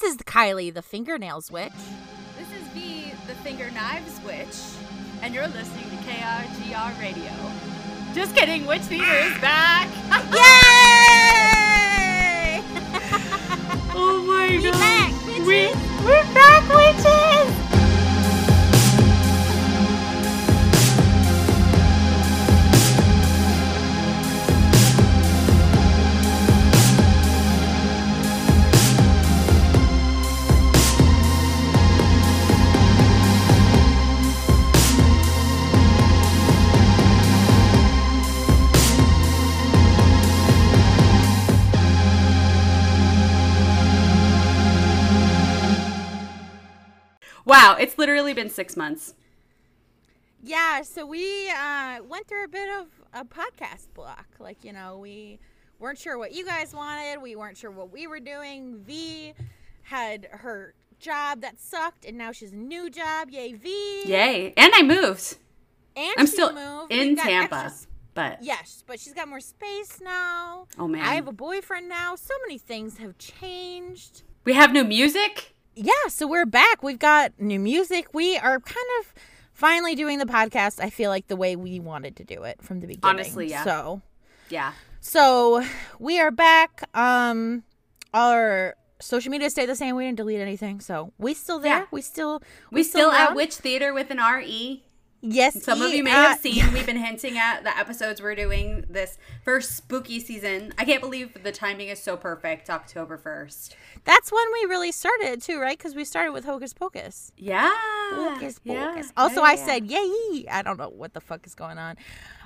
This is Kylie, the fingernails witch. This is V, the finger knives witch, and you're listening to KRGR Radio. Just kidding, Witch Theater is back. Yay! oh my we god. back. We, we're back, witches! Wow, it's literally been six months. Yeah, so we uh, went through a bit of a podcast block. Like, you know, we weren't sure what you guys wanted. We weren't sure what we were doing. V had her job that sucked, and now she's a new job. Yay, V! Yay. And I moved. And I'm still moved. in Tampa. extra- But Yes, but she's got more space now. oh man. I have a boyfriend now. So many things have changed. we have new music. Yeah, so we're back. We've got new music. We are kind of finally doing the podcast. I feel like the way we wanted to do it from the beginning. Honestly, yeah. So, Yeah. so we are back. Um, our social media stay the same. We didn't delete anything, so we still there. Yeah. We still We still at around. Witch Theater with an RE. Yes, Some of you may uh, have seen we've been hinting at the episodes we're doing this first spooky season. I can't believe the timing is so perfect, October 1st. That's when we really started too, right? Because we started with Hocus Pocus. Yeah. Hocus yeah. Pocus. Also, yeah, I yeah. said yay. I don't know what the fuck is going on.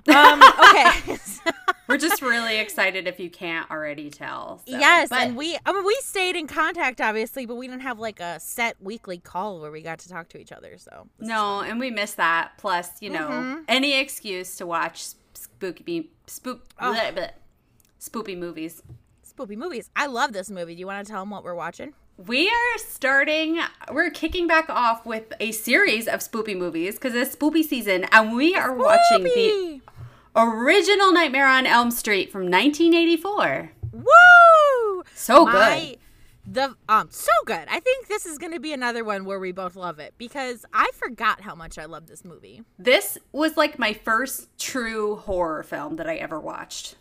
Um, okay. we're just really excited if you can't already tell. so. yes, But and we I mean we stayed in contact obviously, but we didn't have like a set weekly call where we got to talk to each other. So no, and we miss that. Plus, you know, Mhm. any excuse to watch spooky spook Oh. bleh, bleh, spoopy movies. Spoopy movies. I love this movie. Do you want to tell them what we're watching? We are starting, we're kicking back off with a series of spoopy movies because it's spoopy season, and we are watching the Spoopy! Original Nightmare on Elm Street from 1984. Woo! So My- good. The um so good. I think this is going to be another one where we both love it because I forgot how much I love this movie. This was like my first true horror film that I ever watched.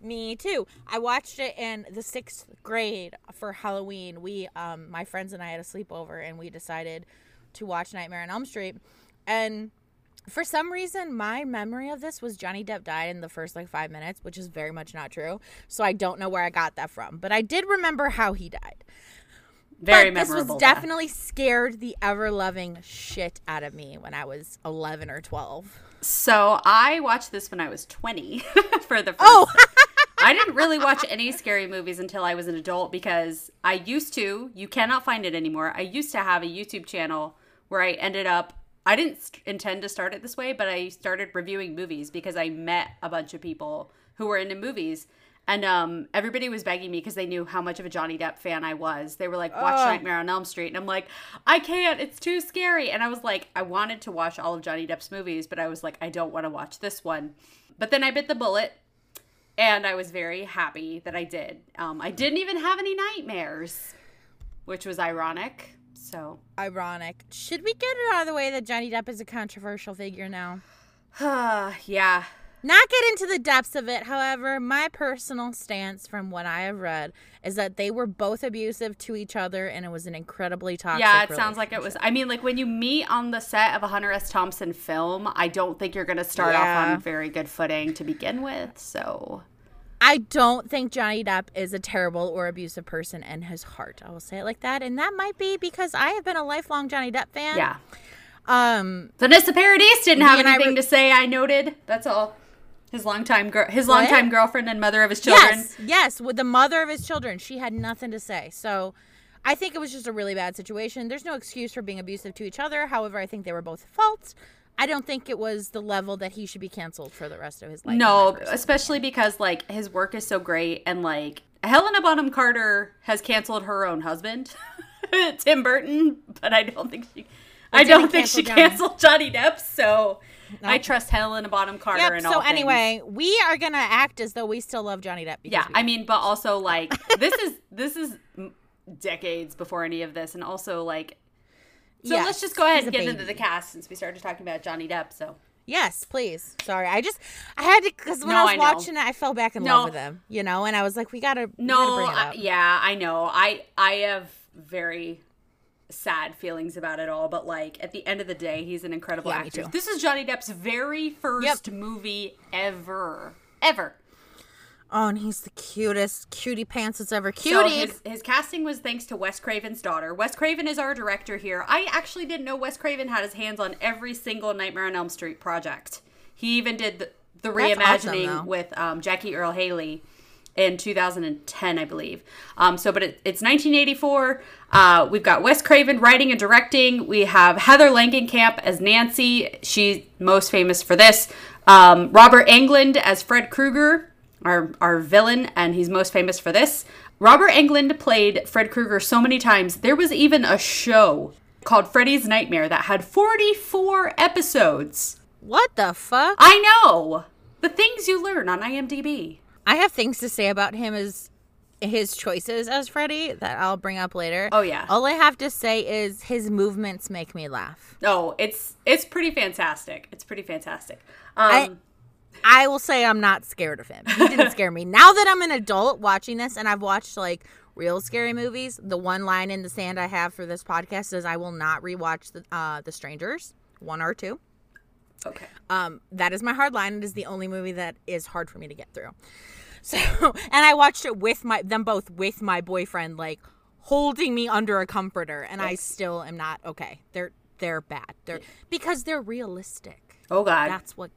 Me too. I watched it in the sixth grade for Halloween. We, um, my friends and I had a sleepover, and we decided to watch Nightmare on Elm Street. And for some reason, my memory of this was Johnny Depp died in the first like five minutes, which is very much not true. So I don't know where I got that from, but I did remember how he died. Very but this memorable. was death. definitely scared the ever loving shit out of me when I was eleven or twelve. So I watched this when I was 20 for the oh! first Oh. I didn't really watch any scary movies until I was an adult because I used to, you cannot find it anymore. I used to have a YouTube channel where I ended up I didn't st- intend to start it this way, but I started reviewing movies because I met a bunch of people who were into movies. And um, everybody was begging me because they knew how much of a Johnny Depp fan I was. They were like, watch Ugh. Nightmare on Elm Street. And I'm like, I can't. It's too scary. And I was like, I wanted to watch all of Johnny Depp's movies, but I was like, I don't want to watch this one. But then I bit the bullet and I was very happy that I did. Um, I didn't even have any nightmares, which was ironic. So, Ironic. Should we get it out of the way that Johnny Depp is a controversial figure now? yeah. Not get into the depths of it. However, my personal stance from what I have read is that they were both abusive to each other and it was an incredibly toxic Yeah, it sounds like it was. I mean, like when you meet on the set of a Hunter S. Thompson film, I don't think you're going to start off on very good footing to begin with. So, I don't think Johnny Depp is a terrible or abusive person in his heart. I will say it like that. And that might be because I have been a lifelong Johnny Depp fan. yeah. Um Vanessa Paradis didn't have Me and I anything were- to say. I noted. That's all. His longtime girl, his What? longtime girlfriend and mother of his children. Yes, yes, with the mother of his children. She had nothing to say. So I think it was just a really bad situation. There's no excuse for being abusive to each other. However, I think they were both at fault. I don't think it was the level that he should be canceled for the rest of his life. No, in my personal especially because like his work is so great and like Helena Bonham Carter has canceled her own husband, Tim Burton, but I don't think she I don't think she cancel Johnny. canceled Johnny Depp, so No. I trust Helena Bonham Carter Yep. and So things. anyway, we are gonna act as though we still love Johnny Depp. Yeah, I mean, but also like this is this is decades before any of this, and also like. So Yes, let's just go ahead and get into the cast since we started talking about Johnny Depp. So Yes, please. Sorry, I just I had to because when No, I was I watching it, I fell back in No. love with him. You know, and I was like, we gotta we no, gotta bring it I- yeah, I know. I I have very sad feelings about it all, but like at the end of the day, he's an incredible Yeah, actor. This is Johnny Depp's very first movie ever, ever. Oh, and he's the cutest cutie pants that's ever So cutie. his, his casting was thanks to Wes Craven's daughter. Wes Craven is our director here. I actually didn't know Wes Craven had his hands on every single Nightmare on Elm Street project. He even did the, the That's awesome, reimagining with um, Jackie Earle Haley in 2010, I believe. Um, so, but it, it's 1984. Uh, we've got Wes Craven writing and directing. We have Heather Langenkamp as Nancy. She's most famous for this. Um, Robert Englund as Fred Krueger our our villain, and he's most famous for this. Robert Englund played Fred Krueger so many times. There was even a show called Freddy's Nightmare that had 44 episodes. what the fuck? I know the things you learn on IMDb. I have things to say about him as his choices as Freddy that I'll bring up later. Oh, yeah. All I have to say is his movements make me laugh. Oh, it's it's pretty fantastic. It's pretty fantastic. Um, I- I will say I'm not scared of him. He didn't scare me. Now that I'm an adult watching this and I've watched like real scary movies, the one line in the sand I have for this podcast is I will not rewatch the uh, the Strangers one or two. okay. Um, that is my hard line. It is the only movie that is hard for me to get through. So, and I watched it with my them both with my boyfriend, like holding me under a comforter, and I still am not okay. They're they're bad. They're because they're realistic. Oh God. That's what.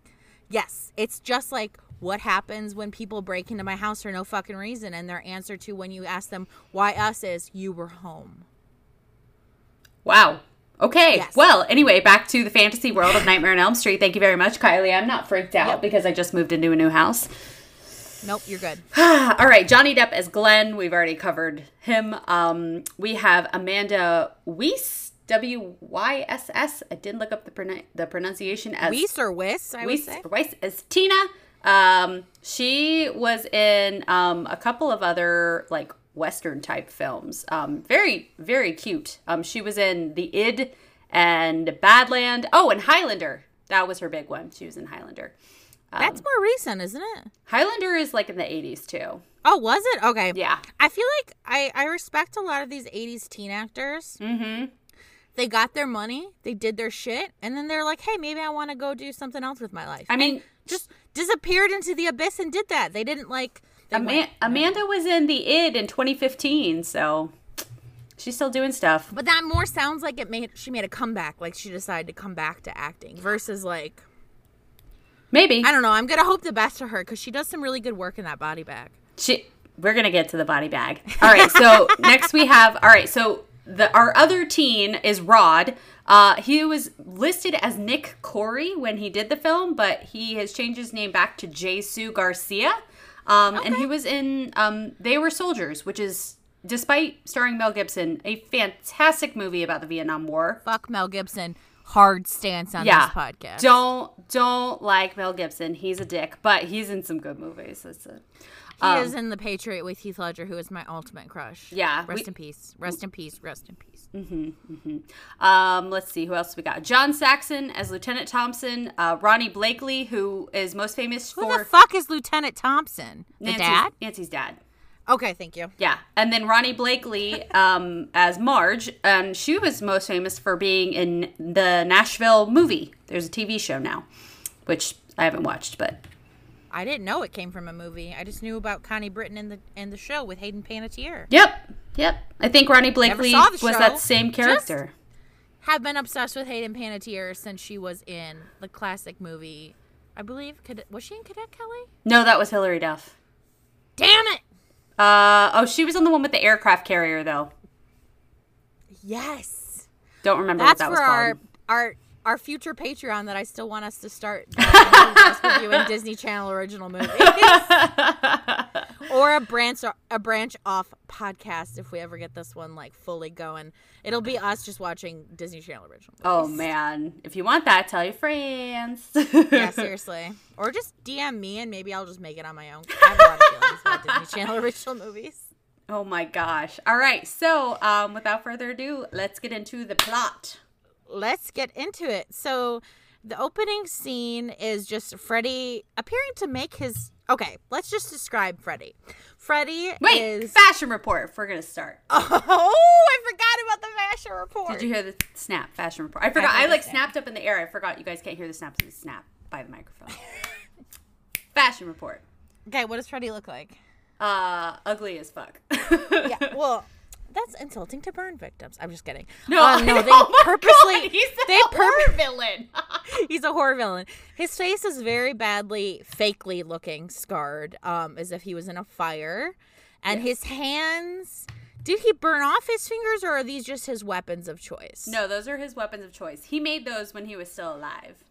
Yes, it's just like what happens when people break into my house for no fucking reason, and their answer to when you ask them why us is you were home. Wow. Okay. Yes. Well, anyway, back to the fantasy world of Nightmare on Elm Street. Thank you very much, Kylie. I'm not freaked out Yep. because I just moved into a new house. Nope, you're good. All right, Johnny Depp as Glenn. We've already covered him. Um, we have Amanda Wyss, W Y S S. I didn't look up the pron- the pronunciation as Weiss or Wiss, I would say. Weiss as Tina. Um, she was in um, a couple of other like Western type films. Um, very very cute. Um, she was in The Id and Badland. Oh, and Highlander. That was her big one. She was in Highlander. That's more recent, isn't it? Highlander is like in the 80s too. Oh, was it? Okay. Yeah. I feel like I, I respect a lot of these 80s teen actors. Mm-hmm. They got their money, they did their shit, and then they're like, hey, maybe I want to go do something else with my life. I mean, just disappeared into the abyss and did that. They didn't like. Ama- went- Amanda was in the id in 2015, so she's still doing stuff. but that more sounds like it made she made a comeback, like she decided to come back to acting versus like Maybe I don't know. I'm gonna hope the best for her because she does some really good work in that body bag. she. We're gonna get to the body bag. All right. So next we have. All right. So the our other teen is Rod. Uh, he was listed as Nick Corri when he did the film, but he has changed his name back to Jesus Garcia. Um, And he was in um, They Were Soldiers, which is, despite starring Mel Gibson, a fantastic movie about the Vietnam War. Fuck Mel Gibson. Hard stance on yeah. this podcast. Don't don't like Mel Gibson. He's a dick, but he's in some good movies. That's it. He is in The Patriot with Heath Ledger, who is my ultimate crush. Yeah, Rest we- in peace. Rest in peace. Rest in peace. Um, let's see who else we got. John Saxon as Lieutenant Thompson. Uh, Ronee Blakley, who is most famous Who for the fuck is Lieutenant Thompson? The Nancy's, dad? Nancy's dad. Okay, thank you. Yeah, and then Ronee Blakley um, as Marge, and she was most famous for being in the Nashville movie. There's a TV show now, which I haven't watched, but I didn't know it came from a movie. I just knew about Connie Britton in the in the show with Hayden Panettiere. yep, yep. I think Ronee Blakley was show. that same character. Have been obsessed with Hayden Panettiere since she was in the classic movie. I believe was she in Cadet Kelly? No, that was Hilary Duff. Damn it! Uh, oh, she was on the one with the aircraft carrier, though. Yes, Don't remember that's what that for was our called. our our future Patreon that I still want us to start reviewing Disney Channel original movies. or a branch a branch off podcast if we ever get this one like fully going. It'll be us just watching Disney Channel original. Oh man, if you want that, tell your friends. Yeah, seriously. Or just DM me and maybe I'll just make it on my own. I have a lot of feelings about Disney Channel original movies. Oh my gosh. All right. So, um, without further ado, let's get into the plot. Let's get into it. So, the opening scene is just Freddy appearing to make his. Okay, let's just describe Freddy. Freddy Wait, is. fashion report. If we're gonna start. oh, I forgot about the fashion report. Did you hear the snap fashion report? I forgot. heard I, like snap. snapped up in the air. I forgot you guys can't hear the snaps. It's snap by the microphone. fashion report. Okay, what does Freddy look like? Uh, ugly as fuck. Yeah, well, that's insulting to burn victims. I'm just kidding. No, I no, they Oh purposely. God, he's they a pur- horror villain. He's a horror villain. His face is very badly, fakely looking, scarred, um, as if he was in a fire. And his hands. Did he burn off his fingers, or are these just his weapons of choice? no, those are his weapons of choice. He made those when he was still alive.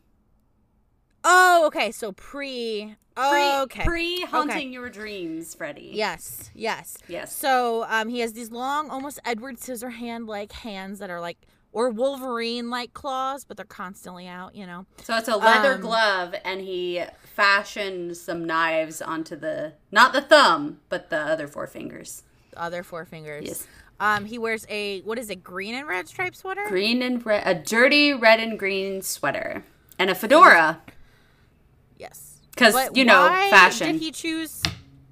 Oh, okay. So pre. Pre, okay. Pre haunting Okay. your dreams, Freddy. Yes, yes, Yes. So um, he has these long, almost Edward Scissorhand like hands that are like, or Wolverine like claws, but they're constantly out. You know. So it's a leather Um, glove, and he fashioned some knives onto the not the thumb, but the other four fingers. other four fingers. Yes. Um, he wears a what is it, green and red striped sweater? Green and red, a dirty red and green sweater, and a fedora. Yes. 'Cause, Because you know, why fashion. Did he choose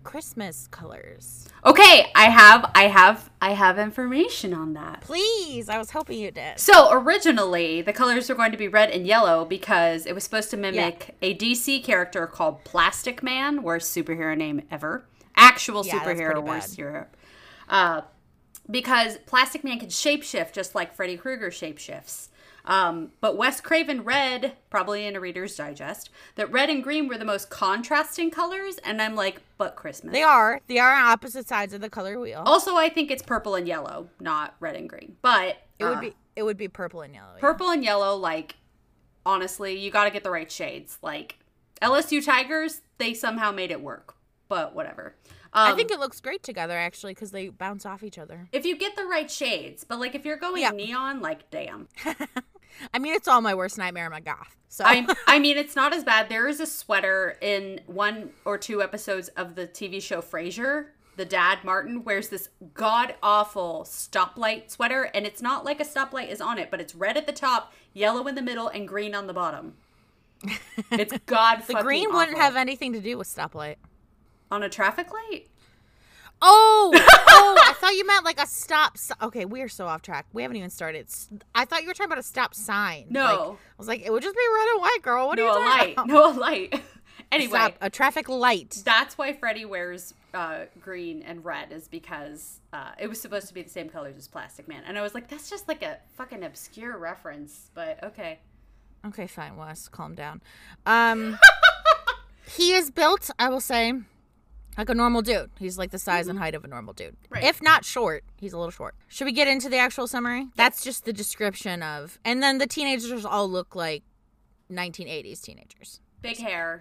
Christmas colors? Okay, I have, I have, I have information on that. Please, I was hoping you did. So originally, the colors were going to be red and yellow because it was supposed to mimic a DC character called Plastic Man, worst superhero name ever. Actual Yeah, superhero, worst hero. Uh, because Plastic Man can shapeshift just like Freddy Krueger shapeshifts. Um, but Wes Craven read, probably in a Reader's Digest, that red and green were the most contrasting colors, and I'm like, but Christmas. They are. They are on opposite sides of the color wheel. Also, I think it's purple and yellow, not red and green. But it would uh, be. It would be purple and yellow. yeah. purple and yellow like honestly you got to get the right shades like lsu tigers they somehow made it work but whatever um, I think it looks great together actually because they bounce off each other. if you get the right shades but like if you're going Yeah. neon like damn I mean, it's all my worst nightmare. I'm a goth. So I, I mean it's not as bad there is a sweater in one or two episodes of the tv show frasier the dad martin wears this god awful stoplight sweater and it's not like a stoplight is on it but it's red at the top yellow in the middle and green on the bottom it's god the green wouldn't have anything to do with stoplight. On a traffic light Oh, oh! I thought you meant like a stop. si- Okay, we are so off track. We haven't even started. I thought you were talking about a stop sign. No. Like, I was like, it would just be red and white, girl. What are no you a talking light about? no a light anyway Stop, a traffic light. that's why Freddy wears uh, green and red is because uh, it was supposed to be the same colors as Plastic Man, and I was like, that's just like a fucking obscure reference, but okay. Okay, fine, Wes, calm down. Um, he is built, I will say, like a normal dude. He's like the size and mm-hmm. height of a normal dude. Right. If not short, he's a little short. Should we get into the actual summary? That's just the description of. And then the teenagers all look like 1980s teenagers. Big hair,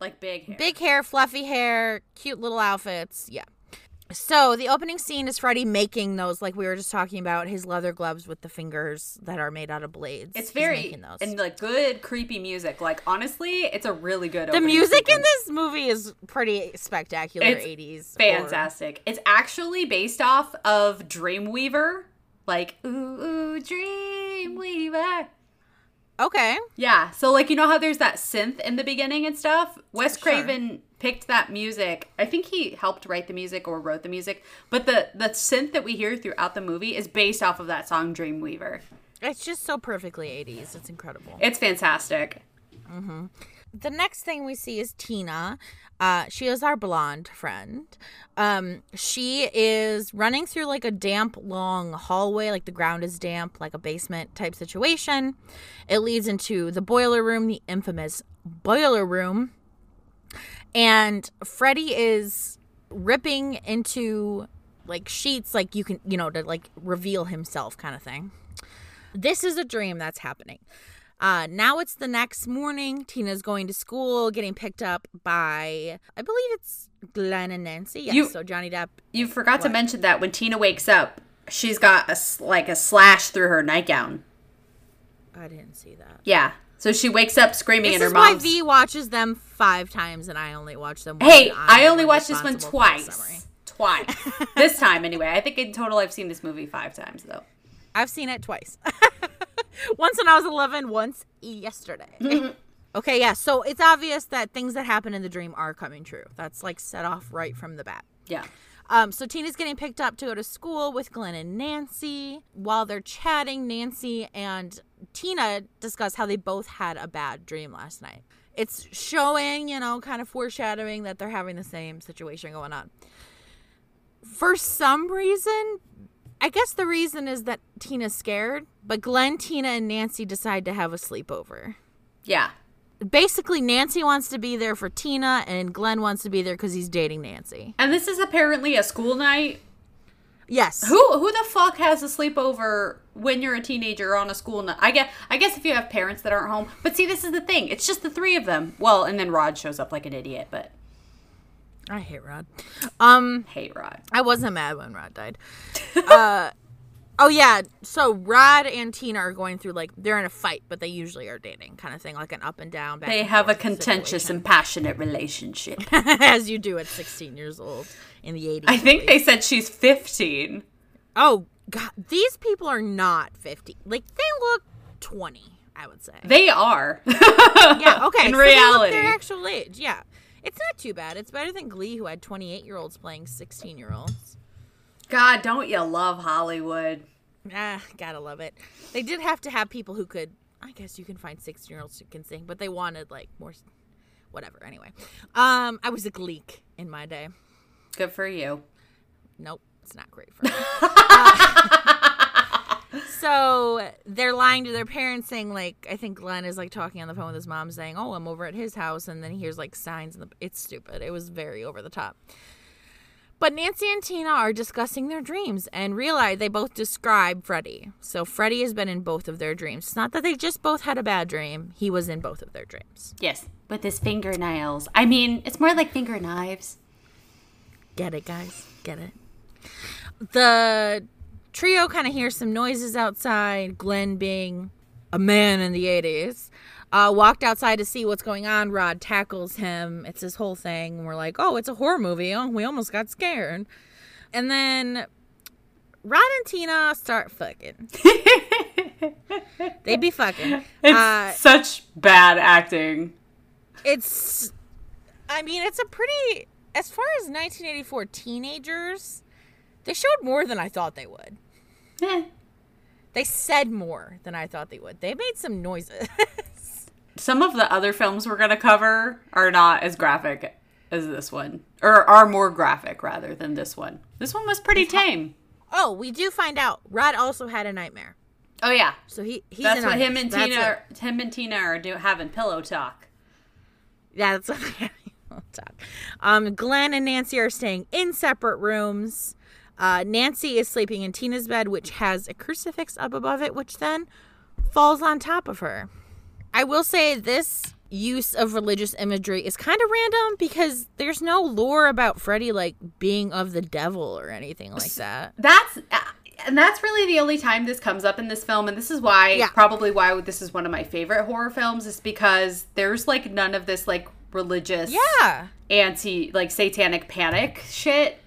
like big hair. Big hair, fluffy hair, cute little outfits. Yeah. So the opening scene is Freddy making those, like we were just talking about, his leather gloves with the fingers that are made out of blades. It's very and like good creepy music. Like honestly, it's a really good. the music in this movie is pretty spectacular. 80s. fantastic. It's actually based off of Dreamweaver. Like ooh ooh Dreamweaver. Okay. Yeah, so like you know how there's that synth in the beginning and stuff? Wes Sure. Picked that music. I think he helped write the music or wrote the music, but the the synth that we hear throughout the movie is based off of that song Dreamweaver. It's just so perfectly 80s. It's incredible. It's fantastic. the next thing we see is Tina. Uh, she is our blonde friend. Um, she is running through like a damp, long hallway, like the ground is damp, like a basement type situation. It leads into the boiler room, the infamous boiler room. And Freddy is ripping into like sheets, like you can, you know, to like reveal himself kind of thing. This is a dream that's happening. Uh, now it's the next morning. Tina's going to school, getting picked up by, I believe it's Glenn and Nancy. Yes, You- so Johnny Depp. You forgot to mention that when Tina wakes up, she's got a, like a slash through her nightgown. I didn't see that. Yeah. So she wakes up screaming This and her is why V watches them five times and I only watch them once. Hey, I only watched this one responsible for the twice. twice. this time, anyway. I think in total I've seen this movie five times, though. I've seen it twice. once when I was 11, once yesterday. Mm-hmm. okay, yeah. So it's obvious that things that happen in the dream are coming true. That's like set off right from the bat. Yeah. Um, so Tina's getting picked up to go to school with Glenn and Nancy. While they're chatting, Nancy and Tina discuss how they both had a bad dream last night. It's showing, you know, kind of foreshadowing that they're having the same situation going on. For some reason, I guess the reason is that Tina's scared, but Glenn, Tina, and Nancy decide to have a sleepover. Yeah. Basically, Nancy wants to be there for Tina, and Glenn wants to be there because he's dating Nancy. And this is apparently a school night. Yes. Who who the fuck has a sleepover when you're a teenager on a school night? I guess I guess if you have parents that aren't home. But see, this is the thing. It's just the three of them. Well, and then Rod shows up like an idiot, but I hate Rod. Um, hate Rod. I wasn't mad when Rod died. uh, oh yeah. So Rod and Tina are going through like they're in a fight, but they usually are dating, kind of thing, like an up and down. Back They and have a contentious situation. and passionate relationship. as you do at 16 years old in the 80s. I think they said she's 15. Oh god, these people are not 50. Like they look 20, I would say. They are. yeah, okay. In so reality. their actual age. Yeah. It's not too bad. It's better than Glee who had 28-year-olds playing 16-year-olds. God, don't you love Hollywood? Ah, gotta love it. They did have to have people who could. I guess you can find sixteen year olds who can sing, but they wanted like more. Whatever. Anyway, um, I was a gleek in my day. Good for you. Nope, it's not great for me. Uh, so they're lying to their parents, saying like, I think Glenn is like talking on the phone with his mom, saying, "Oh, I'm over at his house," and then he hears like signs, and the it's stupid. It was very over the top. But Nancy and Tina are discussing their dreams and realize they both describe Freddy. So Freddy has been in both of their dreams. It's not that they just both had a bad dream. He was in both of their dreams. Yes, with his fingernails. I mean, it's more like finger knives. Get it, guys? Get it? The trio kind of hears some noises outside. Glenn, being a man in the 80s, uh, walked outside to see what's going on. Rod tackles him. It's this whole thing. We're like, oh, it's a horror movie. Oh, we almost got scared. And then Rod and Tina start fucking. they be fucking. It's Uh, such bad acting. it's i mean it's a pretty as far as 1984 teenagers they showed more than i thought they would Eh. they said more than i thought they would they made some noises Some of the other films we're going to cover are not as graphic as this one, or are more graphic rather than this one. This one was pretty tame. oh we do find out rod also had a nightmare Oh yeah, so he he's that's what him and Tina, are, him and Tina are do, having pillow talk. Yeah, that's what they talk. Um, Glenn and Nancy are staying in separate rooms. Uh, Nancy is sleeping in Tina's bed, which has a crucifix up above it, which then falls on top of her. I will say this use of religious imagery is kind of random because there's no lore about Freddy like being of the devil or anything like that. That's uh, and that's really the only time this comes up in this film, and this is why Yeah. probably why this is one of my favorite horror films is because there's like none of this like religious Yeah. anti like satanic panic shit.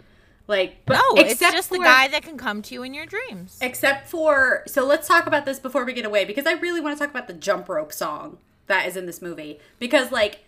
Like, but No, it's except just the guy that can come to you in your dreams. Except for so let's talk about this before we get away because I really want to talk about the jump rope song that is in this movie because like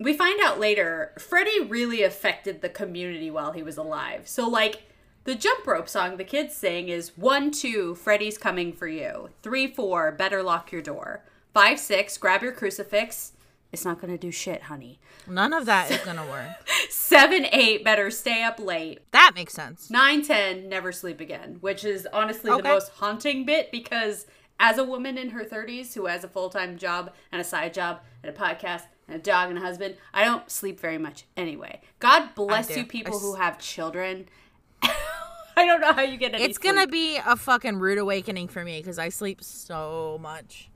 we find out later Freddy really affected the community while he was alive. So like the jump rope song the kids sing is one two Freddy's coming for you. Three four better lock your door. Five six grab your crucifix. It's not gonna do shit, honey. None of that is going to work. Seven eight better stay up late. That makes sense. 9 10 never sleep again which is honestly the most haunting bit because as a woman in her 30s who has a full-time job and a side job and a podcast and a dog and a husband i don't sleep very much anyway god bless you people s- who have children i don't know how you get any It's gonna be a fucking rude awakening for me because I sleep so much.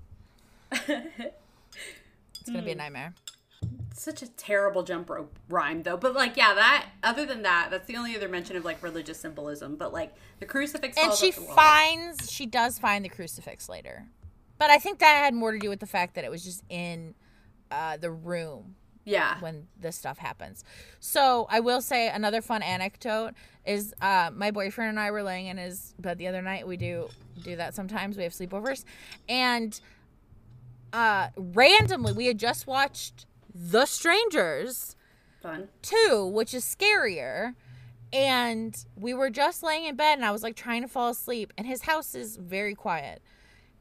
it's gonna be a Hmm. nightmare. such a terrible jump rope rhyme though but like yeah that other than that that's the only other mention of like religious symbolism but like the crucifix And she off the wall. finds, she does find the crucifix later, but I think that had more to do with the fact that it was just in uh, the room. Yeah. when this stuff happens. So I will say another fun anecdote is uh, my boyfriend and I were laying in his bed the other night. We do do that sometimes. We have sleepovers, and uh, randomly we had just watched The Strangers Fun. two, which is scarier. And we were just laying in bed, and I was like trying to fall asleep. And his house is very quiet.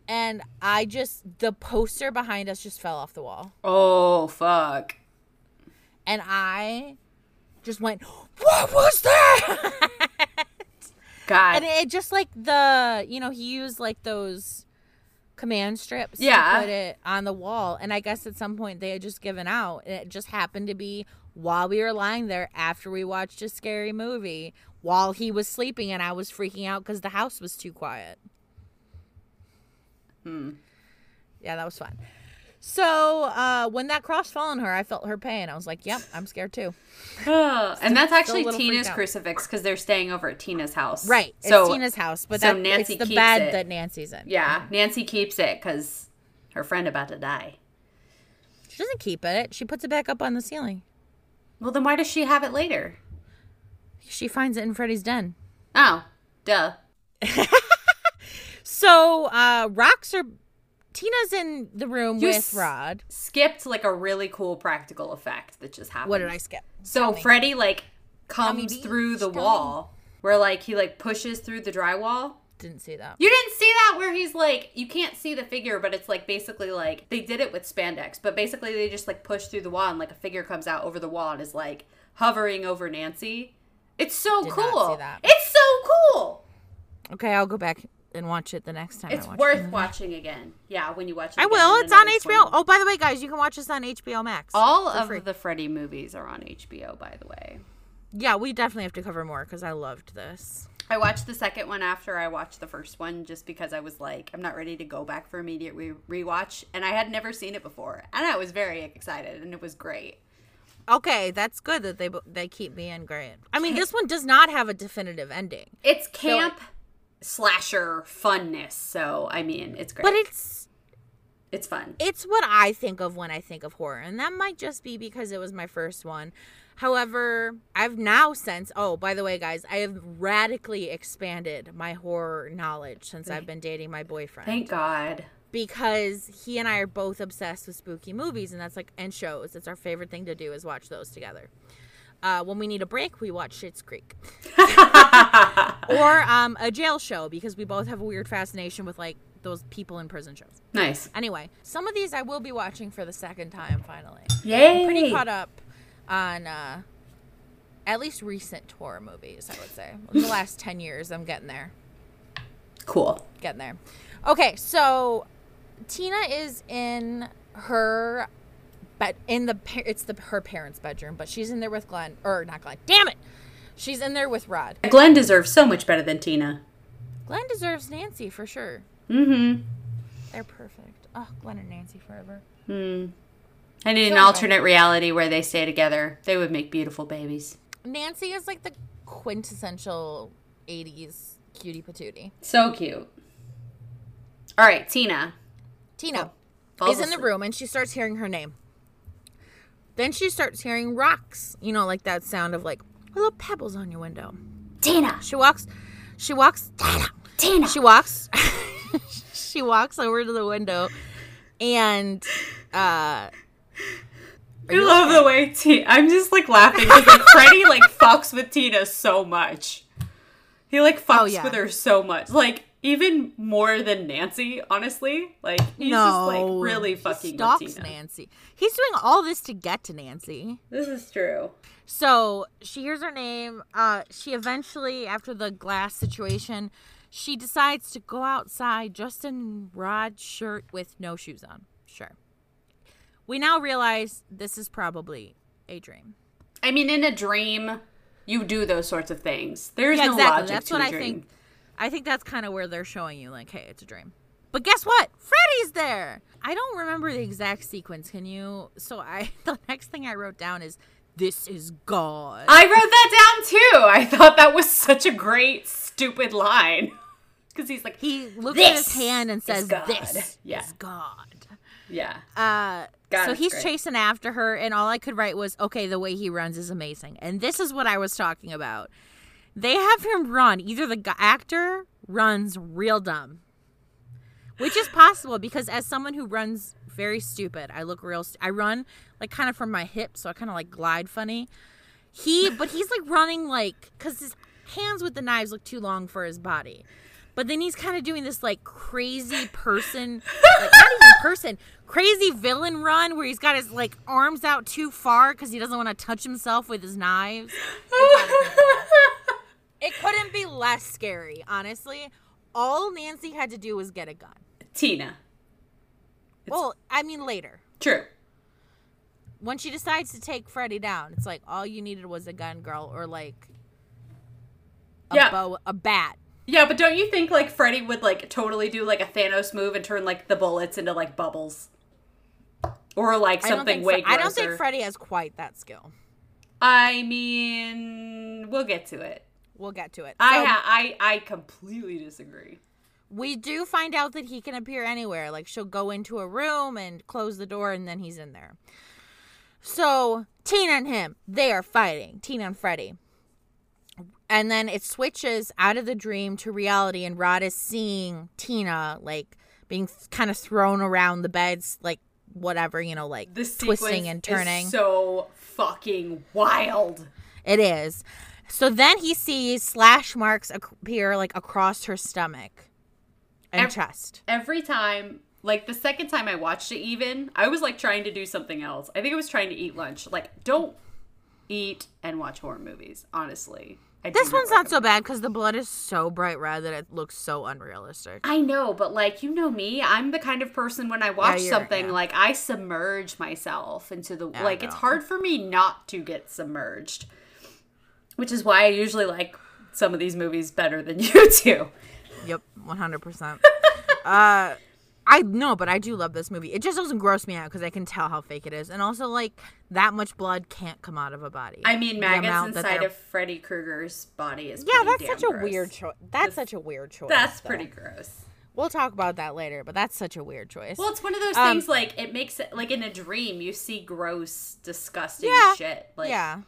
And I just, the poster behind us just fell off the wall. Oh fuck. And I just went, What was that? God. and it just like the, you know, he used like those command strips Yeah. to put it on the wall. And I guess at some point they had just given out. And it just happened to be while we were lying there after we watched a scary movie while he was sleeping and I was freaking out because the house was too quiet. Hmm. Yeah, that was fun. So uh, when that cross fell on her, I felt her pain. I was like, "Yep, I'm scared too." and that's actually Tina's crucifix because they're staying over at Tina's house. Right, it's So Tina's house, but so that, Nancy it's the keeps bed it. that Nancy's in. yeah, Nancy keeps it because her friend about to die. She doesn't keep it. She puts it back up on the ceiling. Well, then why does she have it later? She finds it in Freddy's den. Oh, duh. So uh rocks are Tina's in the room You with Rod. Skipped like a really cool practical effect that just happened. What did I skip? So Freddy like comes through the wall where like he like pushes through the drywall. Didn't see that. You didn't see that where he's like you can't see the figure, but it's like basically like they did it with spandex, but basically they just like push through the wall and like a figure comes out over the wall and is like hovering over Nancy. It's so Did cool. see that. It's so cool. Okay, I'll go back and watch it the next time. It's I watch worth it. watching again. Yeah, when you watch it. I will. It's on HBO. Oh, by the way, guys, you can watch this on HBO Max. All of free. the Freddy movies are on HBO, by the way. Yeah, we definitely have to cover more because I loved this. I watched the second one after I watched the first one just because I was like, I'm not ready to go back for immediate re- rewatch. And I had never seen it before. And I was very excited, and it was great. Okay, that's good that they they keep me in great. I mean, this one does not have a definitive ending, It's camp slasher funness. So, I mean, it's great. but it's it's fun. it's what I think of when I think of horror, and that might just be because it was my first one. However, I've now since oh, by the way, guys, I have radically expanded my horror knowledge since I've been dating my boyfriend. Thank God. because he and I are both obsessed with spooky movies, and that's like and shows. It's our favorite thing to do is watch those together. Uh, when we need a break, we watch Schitt's Creek or um, a jail show because we both have a weird fascination with like those people in prison shows. Nice. Anyway, some of these I will be watching for the second time finally. Yay. Pretty caught up on uh, at least recent horror movies. I would say in the last ten years, I'm getting there Cool. getting there. Okay, so Tina is in her bed in the it's the her parents' bedroom, but she's in there with Glenn or not Glenn. Damn it, she's in there with Rod. Glenn deserves so much better than Tina. Glenn deserves Nancy for sure. Mm hmm. They're perfect. Oh, Glenn and Nancy forever. hmm. Mm. I need an So- alternate reality where they stay together. They would make beautiful babies. Nancy is like the quintessential '80s cutie patootie. So cute. All right, Tina. Tina falls is in the room and she starts hearing her name. Then she starts hearing rocks. You know, like that sound of like little pebbles on your window. Tina. She walks. She walks. Tina. Tina. She walks. she walks over to the window, and uh, I love the way Tina. I'm just like laughing because like Freddy like fucks with Tina so much. He like fucks Oh, yeah. with her so much, like even more than Nancy. Honestly, like he's no, just like really he fucking stalks with Tina. Nancy. He's doing all this to get to Nancy. This is true. So she hears her name. Uh, she eventually, after the glass situation, she decides to go outside just in Rod's shirt with no shoes on. Sure. We now realize this is probably a dream. I mean, in a dream, you do those sorts of things. There's Yeah, no exactly. logic That's to what a I dream. think. I think that's kind of where they're showing you, like, hey, it's a dream. But guess what? Freddy's there. I don't remember the exact sequence. Can you? So I, the next thing I wrote down is, "This is God." I wrote that down too. I thought that was such a great, stupid line. Because he's like, he looks at his hand and says, God. "This Yeah. is God." Yeah. Uh, God, so he's great. chasing after her, and all I could write was, "Okay, the way he runs is amazing." And this is what I was talking about. They have him run. Either the actor runs real dumb, which is possible because as someone who runs very stupid, I look real. St- I run like kind of from my hips, so I kind of like glide funny. He, but he's like running like because his hands with the knives look too long for his body. But then he's kind of doing this like crazy person, like not even person, crazy villain run where he's got his like arms out too far because he doesn't want to touch himself with his knives. It couldn't be less scary, honestly. All Nancy had to do was get a gun. Tina. well, I mean later. True. When she decides to take Freddy down, it's like all you needed was a gun, girl, or like a Yeah. bow, a bat. Yeah, but don't you think like Freddy would like totally do like a Thanos move and turn like the bullets into like bubbles? Or like something way Fre- I don't think. Freddy has quite that skill. I mean, we'll get to it. We'll get to it. I ha- I I completely disagree. we do find out that he can appear anywhere. Like she'll go into a room and close the door, and then he's in there. So Tina and him, they are fighting. Tina and Freddy. And then it switches out of the dream to reality, and Rod is seeing Tina like being kind of thrown around the beds, like whatever, you know, like twisting and turning. so fucking wild. It is. So then he sees slash marks appear like across her stomach and Ev- chest. Every time, like the second time I watched it, even I was like trying to do something else. I think I was trying to eat lunch. Like, don't eat and watch horror movies. Honestly, I This one's not so bad because the blood is so bright red that it looks so unrealistic. I know, but like you know me, I'm the kind of person when I watch you're- something yeah. like I submerge myself into the I like it's hard for me not to get submerged. Which is why I usually like some of these movies better than you do. Yep, one hundred percent. Uh, I know, but I do love this movie. It just doesn't gross me out because I can tell how fake it is, and also like that much blood can't come out of a body. I mean, maggots inside of Freddy Krueger's body is Yeah, that's such a gross. weird choice. That's such a weird choice. That's though. pretty gross. We'll talk about that later, but that's such a weird choice. Well, it's one of those Um, things like it makes it like in a dream you see gross, disgusting Yeah, shit. Like yeah,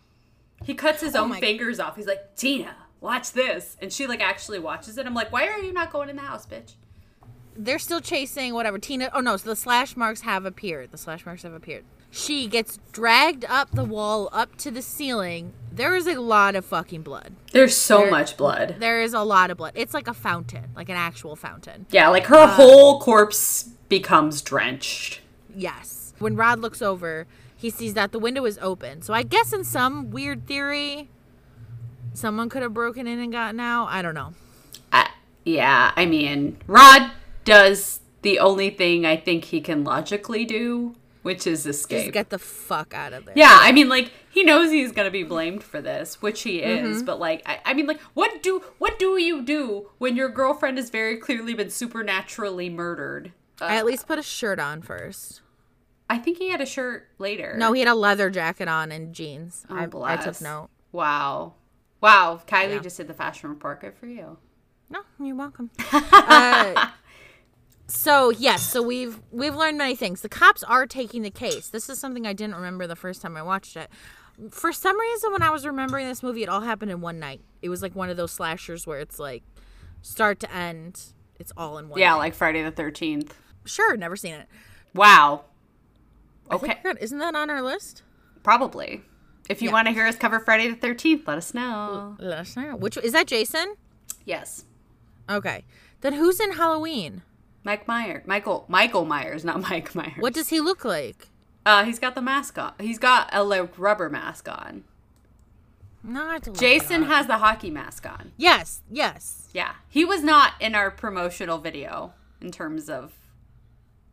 he cuts his Oh own fingers off. He's like, Tina, watch this, and she like actually watches it. I'm like, why are you not going in the house, bitch? they're still chasing whatever Tina. Oh no, so the slash marks have appeared. The slash marks have appeared. She gets dragged up the wall, up to the ceiling. There is a lot of fucking blood. There's so There- much blood. There is a lot of blood. It's like a fountain, like an actual fountain. Yeah, like her Uh, whole corpse becomes drenched. Yes. When Rod looks over, he sees that the window is open. So I guess in some weird theory, someone could have broken in and gotten out. I don't know. I, yeah, I mean, Rod does the only thing I think he can logically do, which is Just escape. get the fuck out of there. Yeah, I mean, like he knows he's gonna be blamed for this, which he Mm-hmm. is. But like, I, I mean, like, what do what do you do when your girlfriend has very clearly been supernaturally murdered? Uh, I at least put a shirt on first. I think he had a shirt later. No, he had a leather jacket on and jeans. Oh, I, I bless. took note. Wow, wow. Kylie Yeah. just did the fashion report. Good for you. No, you're welcome. uh, so yes, so we've we've learned many things. The cops are taking the case. This is something I didn't remember the first time I watched it. For some reason, when I was remembering this movie, it all happened in one night. It was like one of those slashers where it's like start to end, it's all in one. Yeah, night. like Friday the Thirteenth. sure, never seen it. Wow. Okay, isn't that on our list? probably. If you Yeah. want to hear us cover Friday the Thirteenth, let us know. Let us know. Which is that? Jason? Yes. Okay. Then who's in Halloween? Mike Myers. Michael Michael Myers, not Mike Myers. What does he look like? Uh, he's got the mask on. He's got a like, rubber mask on. No, I have to look it Jason has the hockey mask on. Yes, yes. Yeah, he was not in our promotional video in terms of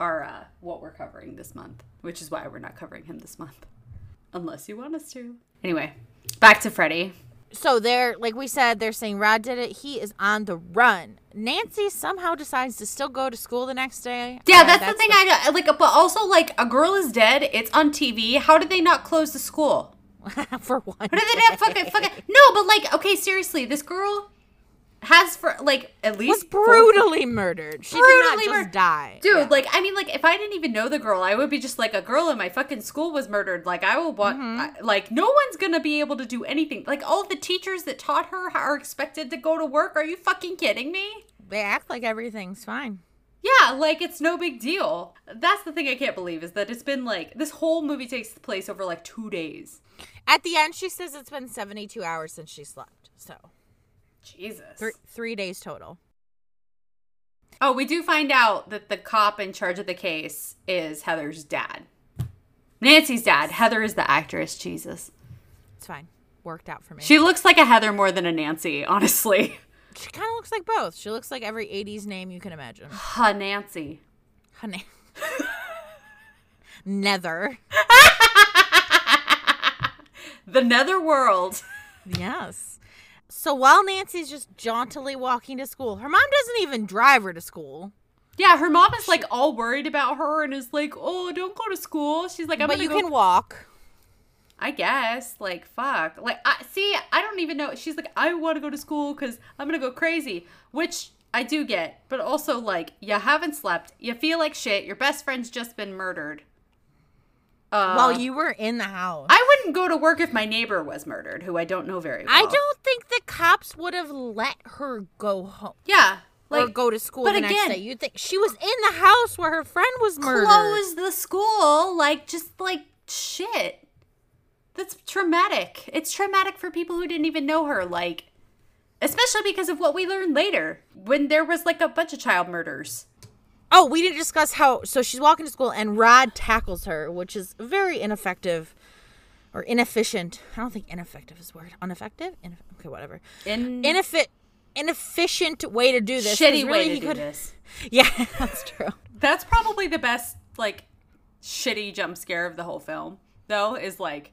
our uh, what we're covering this month, which is why we're not covering him this month, unless you want us to. Anyway, back to Freddy. So they're like we said, they're saying Rod did it. He is on the run. Nancy somehow decides to still go to school the next day. Yeah, Uh, that's, the thing. I like, but also like a girl is dead. It's on TV. How did they not close the school? for one. How did they not fucking fucking no? But like, okay, seriously, this girl has for like at Was least four- brutally murdered. She did Brutally not just murdered. die. Dude, Yeah. like I mean, like if I didn't even know the girl, I would be just like a girl in my fucking school was murdered. Like I will want, Mm-hmm. I- like no one's gonna be able to do anything. Like all the teachers that taught her are expected to go to work. Are you fucking kidding me? they act like everything's fine. Yeah, like it's no big deal. That's the thing I can't believe is that it's been like this whole movie takes place over like two days. At the end, she says it's been 72 hours since she slept. So, Jesus. three, three days total. Oh, we do find out that the cop in charge of the case is Heather's dad. Nancy's dad. Heather is the actress. Jesus. It's fine. Worked out for me. She looks like a Heather more than a Nancy, honestly. She kind of looks like both. She looks like every 80s name you can imagine. Ha, Nancy. Honey. Nether. The netherworld. Yes. So while Nancy's just jauntily walking to school, her mom doesn't even drive her to school. Yeah, her mom is like all worried about her and is like, "Oh, don't go to school." She's like, "I'm but you go." can walk. I guess, like, fuck, like, I see. I don't even know. She's like, "I want to go to school because I'm gonna go crazy," which I do get, but also like, you haven't slept, you feel like shit. Your best friend's just been murdered. Uh, while you were in the house. I wouldn't go to work if my neighbor was murdered, who I don't know very well. I don't think the cops would have let her go home Yeah, or like, go to school but the next again- day. You'd think she was in the house where her friend was murdered. close the school like just like shit that's traumatic it's traumatic for people who didn't even know her like especially because of what we learned later when there was like a bunch of child murders Oh, we didn't discuss how. So she's walking to school and Rod tackles her, which is very ineffective or inefficient. I don't think ineffective is the word. Ineffective? Ineff- okay, whatever. in Ineffi- inefficient way to do this. 'cause shitty really way to he do could- this Yeah, that's true. that's probably the best like shitty jump scare of the whole film though is like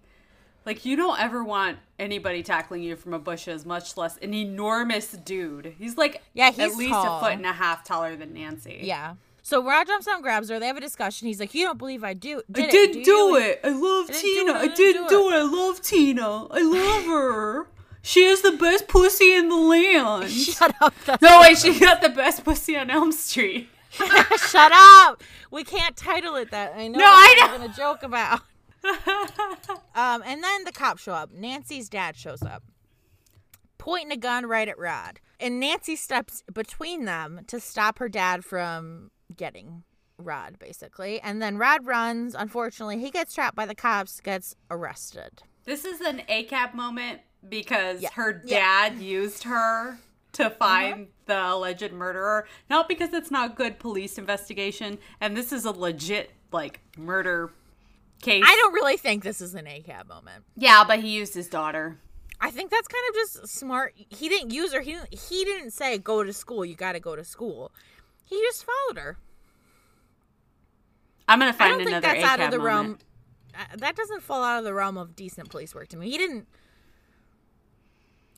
like you don't ever want anybody tackling you from a bushes much less an enormous dude he's like Yeah, he's at least tall. a foot and a half taller than nancy Yeah. So Rod jumps down, grabs her. They have a discussion. He's like, "You don't believe I do? Did I didn't you?" do it. I love didn't Tina. I I didn't do do it. I love Tina. I love her. She has the best pussy in the land. Shut up. No way, she got the best pussy on Elm Street. Shut up. We can't title it that. I know. No, I what know. I'm gonna joke about. um, and then the cops show up. Nancy's dad shows up, pointing a gun right at Rod. And Nancy steps between them to stop her dad from getting Rod, basically. And then Rod runs. Unfortunately, he gets trapped by the cops, gets arrested. This is an ACAB moment because Yeah. her Yeah. dad used her to find the alleged murderer. Not because it's not good police investigation, and this is a legit like murder case. I don't really think this is an ACAB moment. Yeah, but he used his daughter. I think that's kind of just smart. He didn't use her. He didn't, he didn't say go to school. You got to go to school. He just followed her. I'm gonna find I find don't think another that's ACAB out of the moment. realm. Uh, that doesn't fall out of the realm of decent police work to me. He didn't.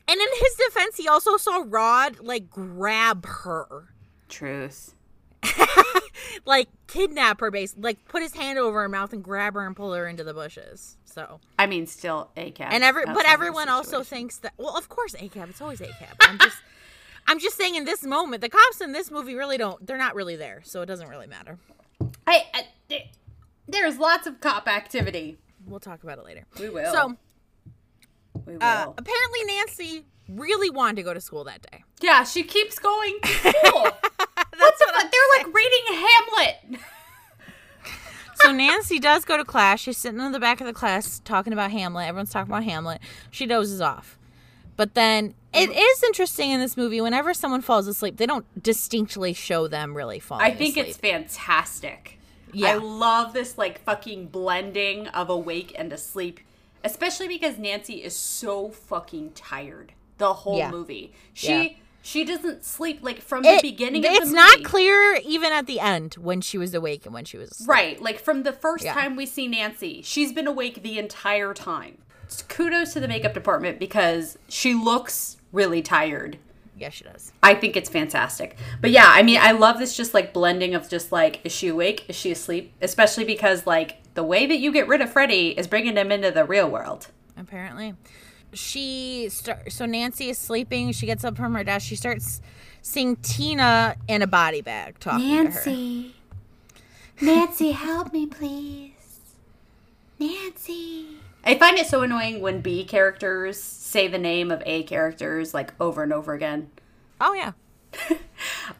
And in his defense, he also saw Rod like grab her, Truth. like kidnap her, base, like put his hand over her mouth and grab her and pull her into the bushes. So I mean, still a ACAB. and every but everyone also thinks that well of course a ACAB it's always a ACAB I'm just I'm just saying in this moment the cops in this movie really don't they're not really there so it doesn't really matter I, I- there's lots of cop activity. we'll talk about it later We will. so we will. uh, apparently Nancy really wanted to go to school that day yeah, she keeps going to school. what the what fuck? They're like reading Hamlet. so Nancy does go to class she's sitting in the back of the class talking about Hamlet everyone's talking about Hamlet she dozes off but then it Mm-hmm. interesting in this movie whenever someone falls asleep they don't distinctly show them really falling asleep. I think asleep. it's fantastic. Yeah. I love this like fucking blending of awake and asleep, especially because Nancy is so fucking tired the whole Yeah. movie. She Yeah. She doesn't sleep like from the beginning of it's not clear even at the end when she was awake and when she was asleep. Right, like from the first Yeah. time we see Nancy, she's been awake the entire time. Kudos to the makeup department because she looks really tired. Yeah, she does. I think it's fantastic. But yeah, I mean, I love this just like blending of just like, is she awake? Is she asleep? Especially because like the way that you get rid of Freddy is bringing him into the real world. Apparently. She start so Nancy is sleeping. She gets up from her desk. She starts seeing Tina in a body bag talking to her. Nancy. Nancy, help me, please. Nancy. I find it so annoying when B characters say the name of A characters like over and over again. Oh yeah.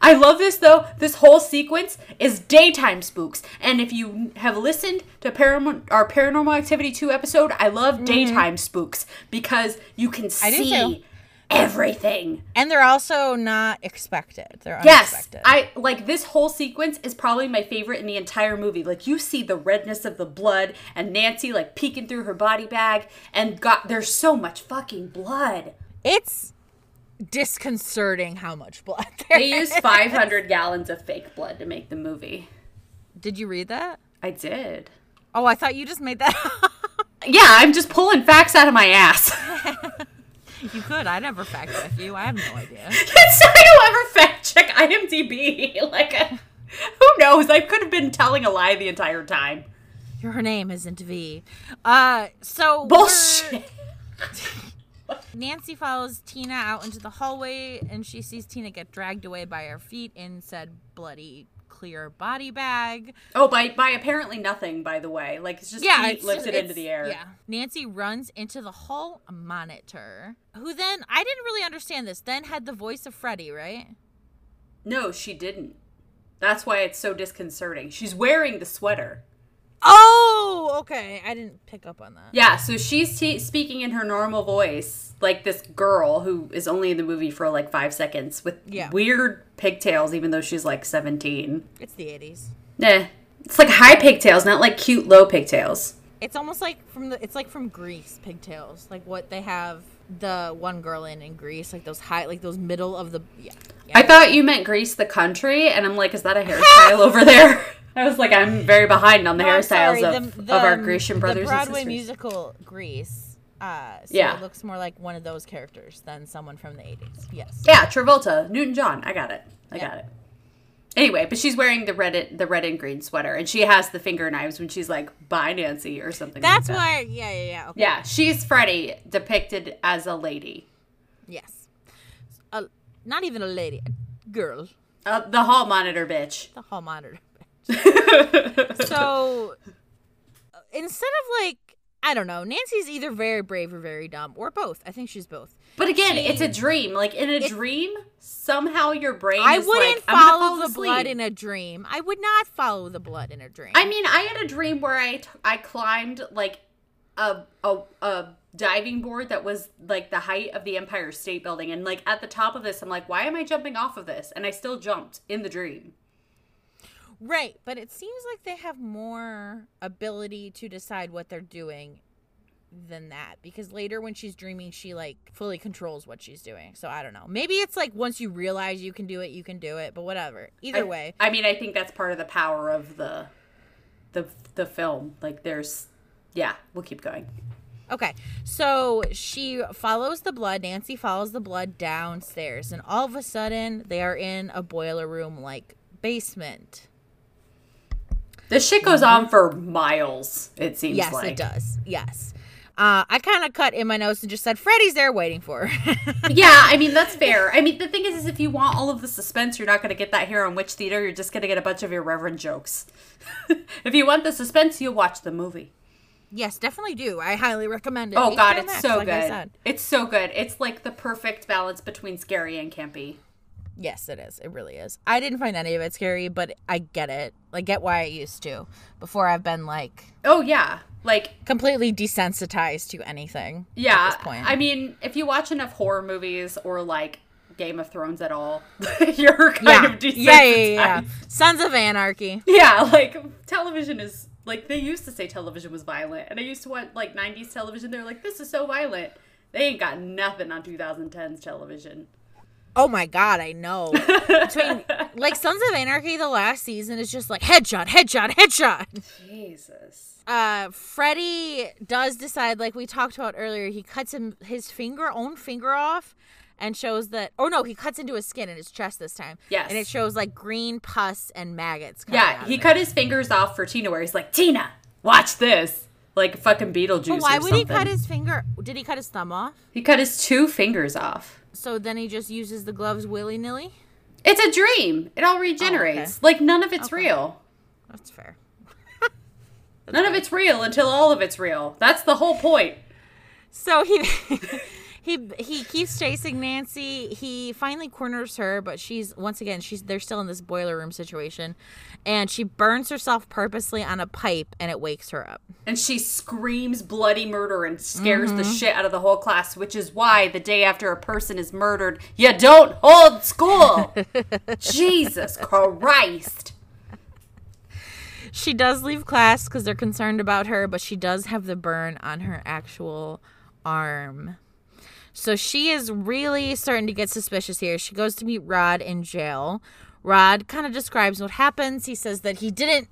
I love this though. This whole sequence is daytime spooks. And if you have listened to Param- our Paranormal Activity 2 episode, I love daytime spooks because you can Mm-hmm. See everything. And they're also not expected. They're Yes, unexpected. I like this whole sequence is probably my favorite in the entire movie. Like you see the redness of the blood and Nancy like peeking through her body bag and got there's so much fucking blood. it's disconcerting how much blood They used 500 gallons of fake blood to make the movie. Did you read that? I did. Oh, I thought you just made that. Yeah, I'm just pulling facts out of my ass. you could. I never fact check you. I have no idea. not to ever fact check IMDb. Like, uh, who knows? I could have been telling a lie the entire time. Your name isn't V. Uh, so Bullshit. Nancy follows Tina out into the hallway and she sees Tina get dragged away by her feet in said bloody clear body bag. Oh, by by apparently nothing. By the way, like it's just Yeah, it's lifted it's- into the air. Yeah. Nancy runs into the hall monitor, who then I didn't really understand this. Then had the voice of Freddy, right? No, she didn't. That's why it's so disconcerting. She's wearing the sweater. Oh, okay. I didn't pick up on that. Yeah, so she's t- speaking in her normal voice, like this girl who is only in the movie for like five seconds with Yeah. weird pigtails, even though she's like 17. It's the 80s. Nah, it's like high pigtails, not like cute low pigtails. It's almost like from the it's like from Grease pigtails, like what they have the one girl in in Grease, like those high like those middle of the yeah. yeah. I thought you meant Greece, the country, and I'm like, is that a hairstyle over there? I was like, I'm very behind on the No, hairstyles sorry, of, the- of our the- Grecian brothers The Broadway and sisters. musical Grease. Uh, so Yeah. it looks more like one of those characters than someone from the 80s. Yes. Yeah, Travolta, Newton John. I got it. I Yeah. got it. Anyway, but she's wearing the red the red and green sweater, and she has the finger knives when she's like, "Bye, Nancy" or something. That's like that. That's why. Yeah, yeah, yeah. Okay. Yeah, she's Freddy depicted as a lady. Yes. A, not even a lady, a girl. Uh, the hall monitor bitch. The hall monitor. so instead of like, I don't know, Nancy's either very brave or very dumb, or both. I think she's both. But again, She- it's a dream. Like in a dream, somehow your brain. I is wouldn't like, I'm follow the asleep. blood in a dream. I would not follow the blood in a dream. I mean, I had a dream where I t- I climbed like a a a diving board that was like the height of the Empire State Building, and like at the top of this, I'm like, why am I jumping off of this? And I still jumped in the dream. Right, but it seems like they have more ability to decide what they're doing than that because later when she's dreaming she like fully controls what she's doing so i don't know maybe it's like once you realize you can do it you can do it but whatever either I- way I mean, I think that's part of the power of the the the film. Like, there's, yeah, we'll keep going. Okay, so she follows the blood. Nancy follows the blood downstairs, and all of a sudden, they are in a boiler room like basement. This shit goes on for miles. It seems like. Yes, like it does. Yes. Uh, I kind of cut in my notes and just said, Freddy's there waiting for her. yeah, I mean that's fair. I mean the thing is, is if you want all of the suspense, you're not going to get that here on Witch Theater. You're just going to get a bunch of irreverent jokes. if you want the suspense, you'll watch the movie. yes, definitely do. I highly recommend it. Oh god, it's Max, so like good. It's so good. It's like the perfect balance between scary and campy. Yes, it is. It really is. I didn't find any of it scary, but I get it. Like, get why I used to before I've been like Oh yeah, like completely desensitized to anything. yeah. At this point. I mean, if you watch enough horror movies or like Game of Thrones at all, you're kind yeah. of desensitized. yeah, yeah, yeah, yeah. Sons of Anarchy. Yeah, like television is like they used to say television was violent, and I used to watch like '90s television. They're like, "This is so violent." They ain't got nothing on 2010's television. Oh my god, I know. Between like Sons of Anarchy, the last season is just like headshot, headshot, headshot. Jesus. Uh, Freddy does decide, like we talked about earlier, he cuts him his finger, own finger off, and shows that. Oh no, he cuts into his skin and his chest this time. Yes. and it shows like green pus and maggots. coming Yeah, he cut his fingers off for Tina, where he's like, "Tina, watch this." like fucking Beetlejuice. But why would he cut his finger? Did he cut his thumb off? He cut his two fingers off. So then he just uses the gloves willy nilly. It's a dream. It all oh, regenerates. Like none of it's Okay. real. That's fair. None of it's real until all of it's real. That's the whole point. So he he he keeps chasing Nancy. He finally corners her, but she's once again she's they're still in this boiler room situation, and she burns herself purposely on a pipe, and it wakes her up. And she screams bloody murder and scares Mm-hmm. the shit out of the whole class, which is why the day after a person is murdered, you don't hold school. Jesus Christ. She does leave class because they're concerned about her, but she does have the burn on her actual arm. So she is really starting to get suspicious here. She goes to meet Rod in jail. Rod kind of describes what happens. He says that he didn't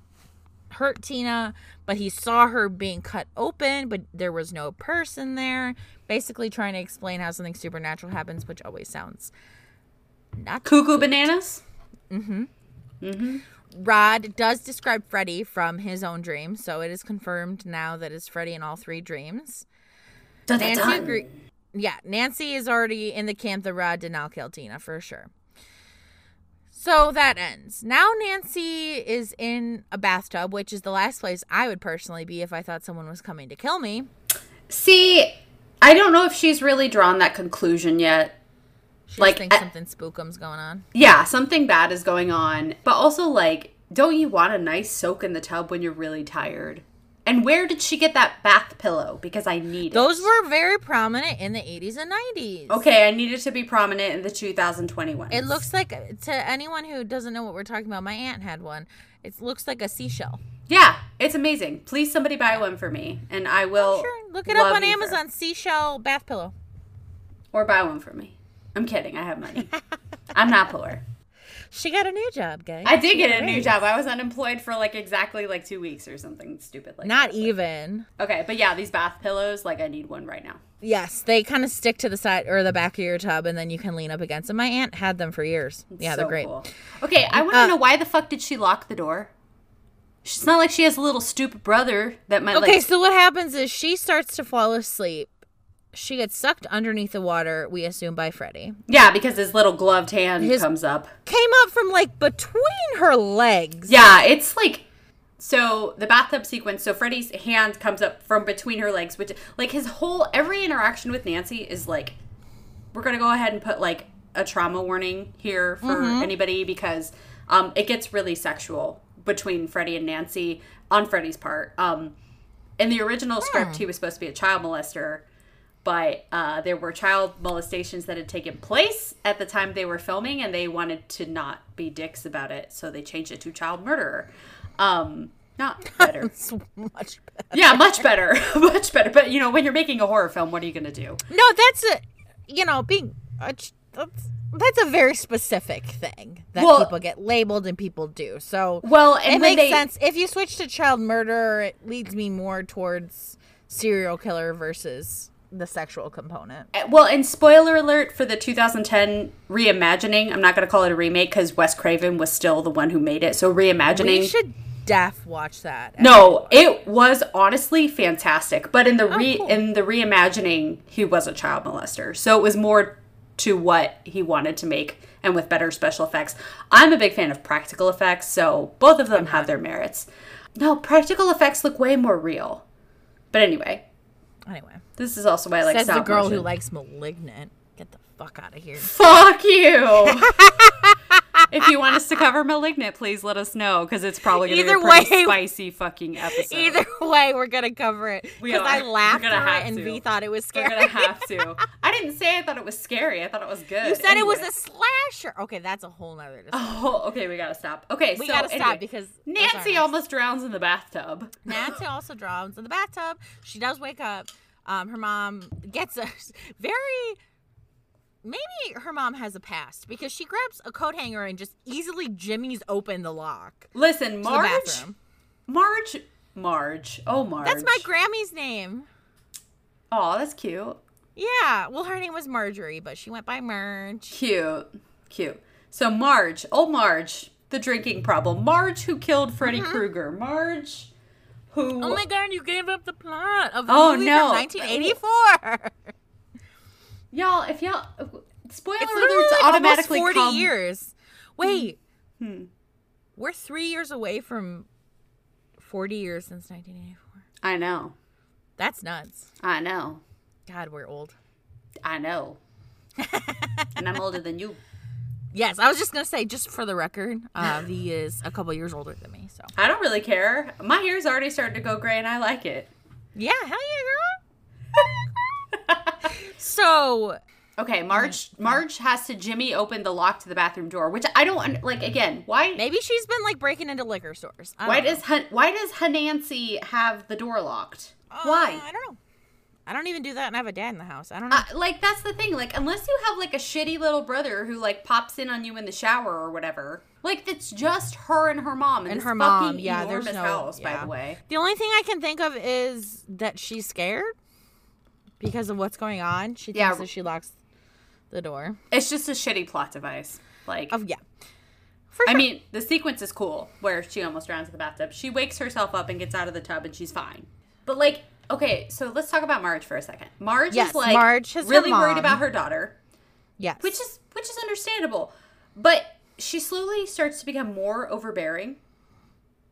hurt Tina, but he saw her being cut open, but there was no person there. Basically, trying to explain how something supernatural happens, which always sounds not Cuckoo bananas? mm-hmm Rod does describe Freddy from his own dream, so it is confirmed now that it's Freddy in all three dreams. Dun, dun, Nancy dun. agree- Yeah, Nancy is already in the camp that Rod did not kill Tina for sure. So that ends. Now Nancy is in a bathtub, which is the last place I would personally be if I thought someone was coming to kill me. See, I don't know if she's really drawn that conclusion yet. She Like, thinks something spookum's going on. Yeah, something bad is going on. But also, like, don't you want a nice soak in the tub when you're really tired? And where did she get that bath pillow? Because I need it. Those were very prominent in the 80s and 90s. Okay, I need it to be prominent in the 2021. It looks like to anyone who doesn't know what we're talking about, my aunt had one. It looks like a seashell. Yeah, it's amazing. Please, somebody buy one for me, and I oh, will. Sure, look it up on Amazon. Seashell bath pillow. or buy one for me. I'm kidding. I have money. I'm not poor. She got a new job, guys. I did get a new job. I was unemployed for like exactly like two weeks or something stupid like Not that. even. Okay, but yeah, these bath pillows, like I need one right now. Yes, they kind of stick to the side or the back of your tub, and then you can lean up against them. My aunt had them for years. yeah, So they're great. cool. Okay, I want to Uh, know why the fuck did she lock the door? It's not like she has a little stupid brother that might Okay, like. so what happens is she starts to fall asleep. She gets sucked underneath the water, we assume by Freddy. Yeah, because his little gloved hand His- comes up. Came up from like between her legs. Yeah, it's like so the bathtub sequence. So Freddy's hand comes up from between her legs, which like his whole every interaction with Nancy is like, we're gonna go ahead and put like a trauma warning here for anybody because um, it gets really sexual between Freddy and Nancy on Freddy's part. Um, in the original script, he was supposed to be a child molester, but uh, there were child molestations that had taken place at the time they were filming, and they wanted to not be dicks about it, so they changed it to child murderer. Um, not better. Much better. yeah, much better, much better. But you know, when you're making a horror film, what are you gonna do? No, that's a, you know, being a, ch- that's, that's a very specific thing that Well- people get labeled and people do. So Well, and it makes they, sense. If you switch to child murder, it leads me more towards serial killer versus the sexual component. Eh, well, and spoiler alert for the 2010 reimagining. I'm not going to call it a remake because Wes Craven was still the one who made it. So reimagining. We should def watch that. no, it was honestly fantastic. But in the oh, re cool. in the reimagining, he was a child molester. So it was more to what he wanted to make and with better special effects. I'm a big fan of practical effects, so both of them have their merits. No, practical effects look way more real. But anyway, Anyway, this is also why I like says the girl motion. who likes Malignant. Get the fuck out of here. Fuck you. if you want us to cover Malignant, please let us know because it's probably going to be a pretty way- spicy fucking episode. Either way, we're gonna cover it because I laughed at it and to. V thought it was We're scary. gonna have to. I didn't say I thought it was scary. I thought it was good. you said it was a slasher. Okay, that's a whole nother. Discussion. Oh, okay. We gotta stop. Okay, we so gotta stop anyway, because Nancy almost drowns in the bathtub. Nancy also drowns in the bathtub. She does wake up. Um, her mom gets a very. Maybe her mom has a past because she grabs a coat hanger and just easily jimmies open the lock Listen, Marge. Marge, Marge. Oh, Marge. That's my Grammy's name. Oh, that's cute. Yeah, well, her name was Marjorie, but she went by Marge. Cute. Cute. So Marge, old Marge, the drinking problem. Marge who killed Freddy Mm-hmm. Krueger. Marge who Oh my god, you gave up the plot of the Oh, movie no. from 1984. y'all if y'all spoiler It's literally automatically 40 come years. Wait, Hmm. we're three years away from 40 years since 1984. I know. That's nuts. I know. God, we're old. I know. and I'm older than you. Yes, I was just gonna say, just for the record, uh, V is a couple years older than me. So I don't really care. My hair's already starting to go gray and I like it. yeah, hell yeah, girl. So Okay, Marge Marge has to Jimmy open the lock to the bathroom door, which I don't un- like again, why maybe she's been like breaking into liquor stores. I why does why does Hanancy have the door locked? Uh, why? I don't know. I don't even do that, and I have a dad in the house. I don't know. Uh, like that's the thing. Like unless you have like a shitty little brother who like pops in on you in the shower or whatever. Like it's just her and her mom in And her mom, yeah, there's no- house. By the way, The only thing I can think of is that she's scared because of what's going on. She thinks Yeah. that she locks the door. it's just a shitty plot device. Like Oh yeah, for I sure. mean, the sequence is cool where she almost drowns in the bathtub. She wakes herself up and gets out of the tub and she's fine. But like, okay, so let's talk about Marge for a second. Marge Yes, is like Marge really worried about her daughter, yes, which is which is understandable. But she slowly starts to become more overbearing.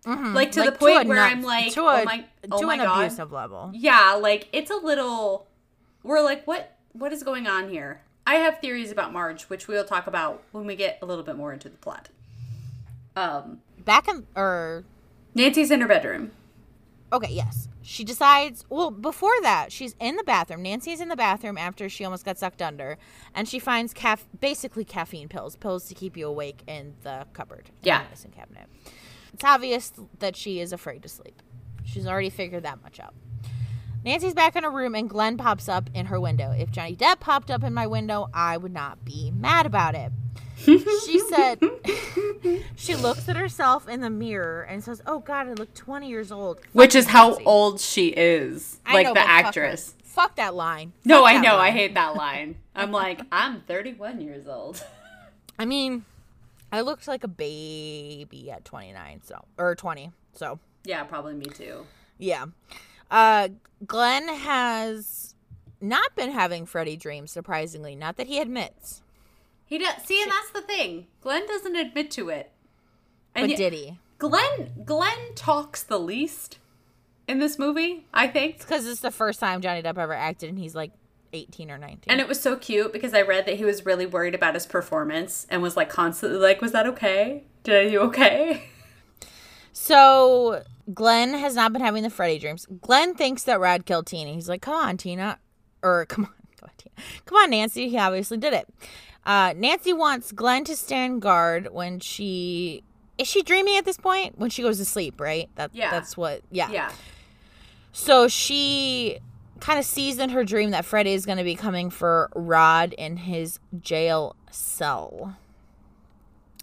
Mm-hmm. Like to Like, the point a where nuts- I'm like, to oh a, my, oh to oh my an god, abusive level. yeah, like it's a little. We're like, what what is going on here? I have theories about Marge, which we'll talk about when we get a little bit more into the plot. Um, Back in or Nancy's in her bedroom. okay, yes, she decides. Well, before that, she's in the bathroom. Nancy's in the bathroom after she almost got sucked under, and she finds caf- basically caffeine pills, pills to keep you awake in the cupboard. in the Yeah. medicine cabinet. It's obvious that she is afraid to sleep. She's already figured that much out. Nancy's back in her room and Glenn pops up in her window. If Johnny Depp popped up in my window, I would not be mad about it. she said she looks at herself in the mirror and says, "Oh God, I look 20 years old." Which is how Nancy. old she is. I like know, the but fuck actress. Fuck, that line. No, Fuck I that know. I hate that line. I'm like, I'm 31 years old. I mean, I looked like a baby at 29, so or 20. So yeah, probably me too. Yeah. Uh Glenn has not been having Freddy dreams, surprisingly. Not that he admits. He does. See, and that's the thing. Glenn doesn't admit to it. But And yet- did he? Glenn Glenn talks the least in this movie, I think. Because it's the first time Johnny Depp ever acted and he's like 18 or 19. And it was so cute because I read that he was really worried about his performance and was like constantly like, "Was that okay? Did I do okay?" so Glenn has not been having the Freddy dreams. Glenn thinks that Rod killed Tina. He's like, come on, Tina. Or come on, come on, Tina. Come on, Nancy. He obviously did it. Uh, Nancy wants Glenn to stand guard when she. Is she dreaming at this point? When she goes to sleep, right? That, Yeah. That's what. Yeah. Yeah. So she kind of sees in her dream that Freddy is going to be coming for Rod in his jail cell.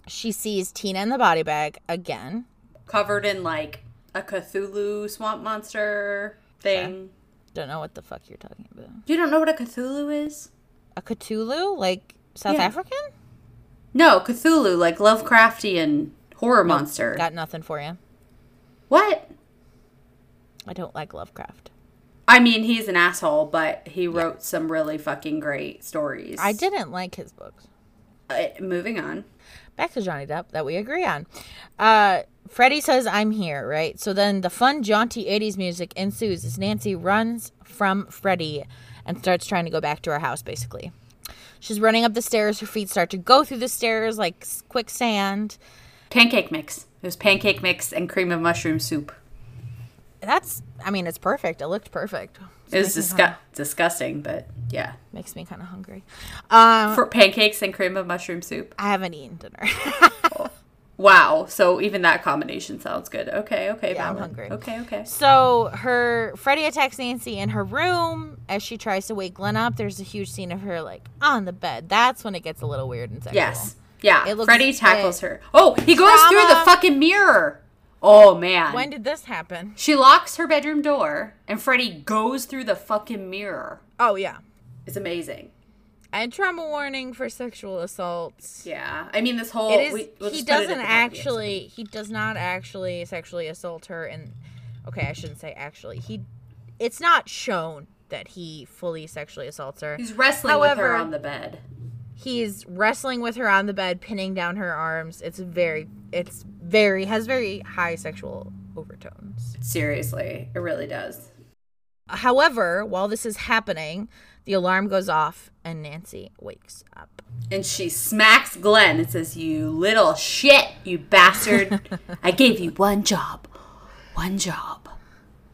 She sees Tina in the body bag again. Covered in like a Cthulhu swamp monster thing. I Don't know what the fuck you're talking about. You don't know what a Cthulhu is? A Cthulhu? Like South Yeah. African? No, Cthulhu, like Lovecraftian horror monster. Got nothing for you. what? I don't like Lovecraft. I mean, he's an asshole, but he wrote some really fucking great stories. I didn't like his books. Uh, moving on. Back to Johnny Depp that we agree on. Uh, Freddy says, I'm here, right? So then the fun, jaunty 80s music ensues as Nancy runs from Freddy and starts trying to go back to her house, basically. She's running up the stairs. Her feet start to go through the stairs like quicksand. Pancake mix. It was pancake mix and cream of mushroom soup. That's, I mean, it's perfect. It looked perfect. It was disgu- disgusting, but yeah. Makes me kind of hungry. Um, For pancakes and cream of mushroom soup. I haven't eaten dinner. Wow. So even that combination sounds good. Okay, okay, Yeah, I'm hungry. Okay, okay. So her Freddy attacks Nancy in her room as she tries to wake Glenn up. There's a huge scene of her like on the bed. That's when it gets a little weird and sexual. Yes. Yeah. It looks- Freddy tackles her. Oh, he goes through the fucking mirror. Oh man. When did this happen? she locks her bedroom door and Freddy goes through the fucking mirror. Oh yeah. It's amazing. And trauma warning for sexual assaults. Yeah. I mean this whole It is. we- we'll he just put it at doesn't the top of the actually. He does not actually sexually assault her and Okay, I shouldn't say actually. He, it's not shown that he fully sexually assaults her. He's wrestling with her on the bed. He's wrestling with her on the bed, pinning down her arms. It's very, it's very has very high sexual overtones. Seriously, it really does. However, while this is happening, the alarm goes off and Nancy wakes up. And she smacks Glenn and says, You little shit, you bastard. I gave you one job. One job.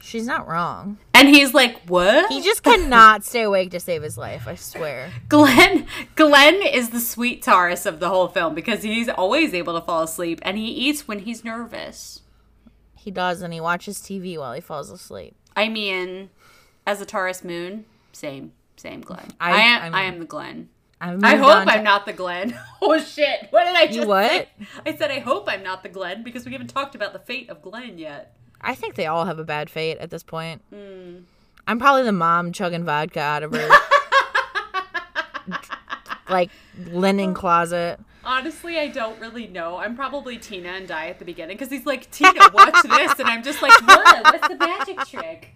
She's not wrong. And he's like, What? He just cannot stay awake to save his life. I swear. Glenn Glenn is the sweet Taurus of the whole film because he's always able to fall asleep and he eats when he's nervous. He does, and he watches TV while he falls asleep. I mean, as a Taurus moon, same, same Glenn. I- I, am I I, am the Glenn. I hope to- I'm not the Glenn. Oh shit! What did I just what? say? I said I hope I'm not the Glenn because we haven't talked about the fate of Glenn yet. I think they all have a bad fate at this point. Hmm. I'm probably the mom chugging vodka out of her like linen closet. Honestly, I don't really know. I'm probably Tina and Die at the beginning because he's like, Tina, watch this, and I'm just like, what? What's the magic trick?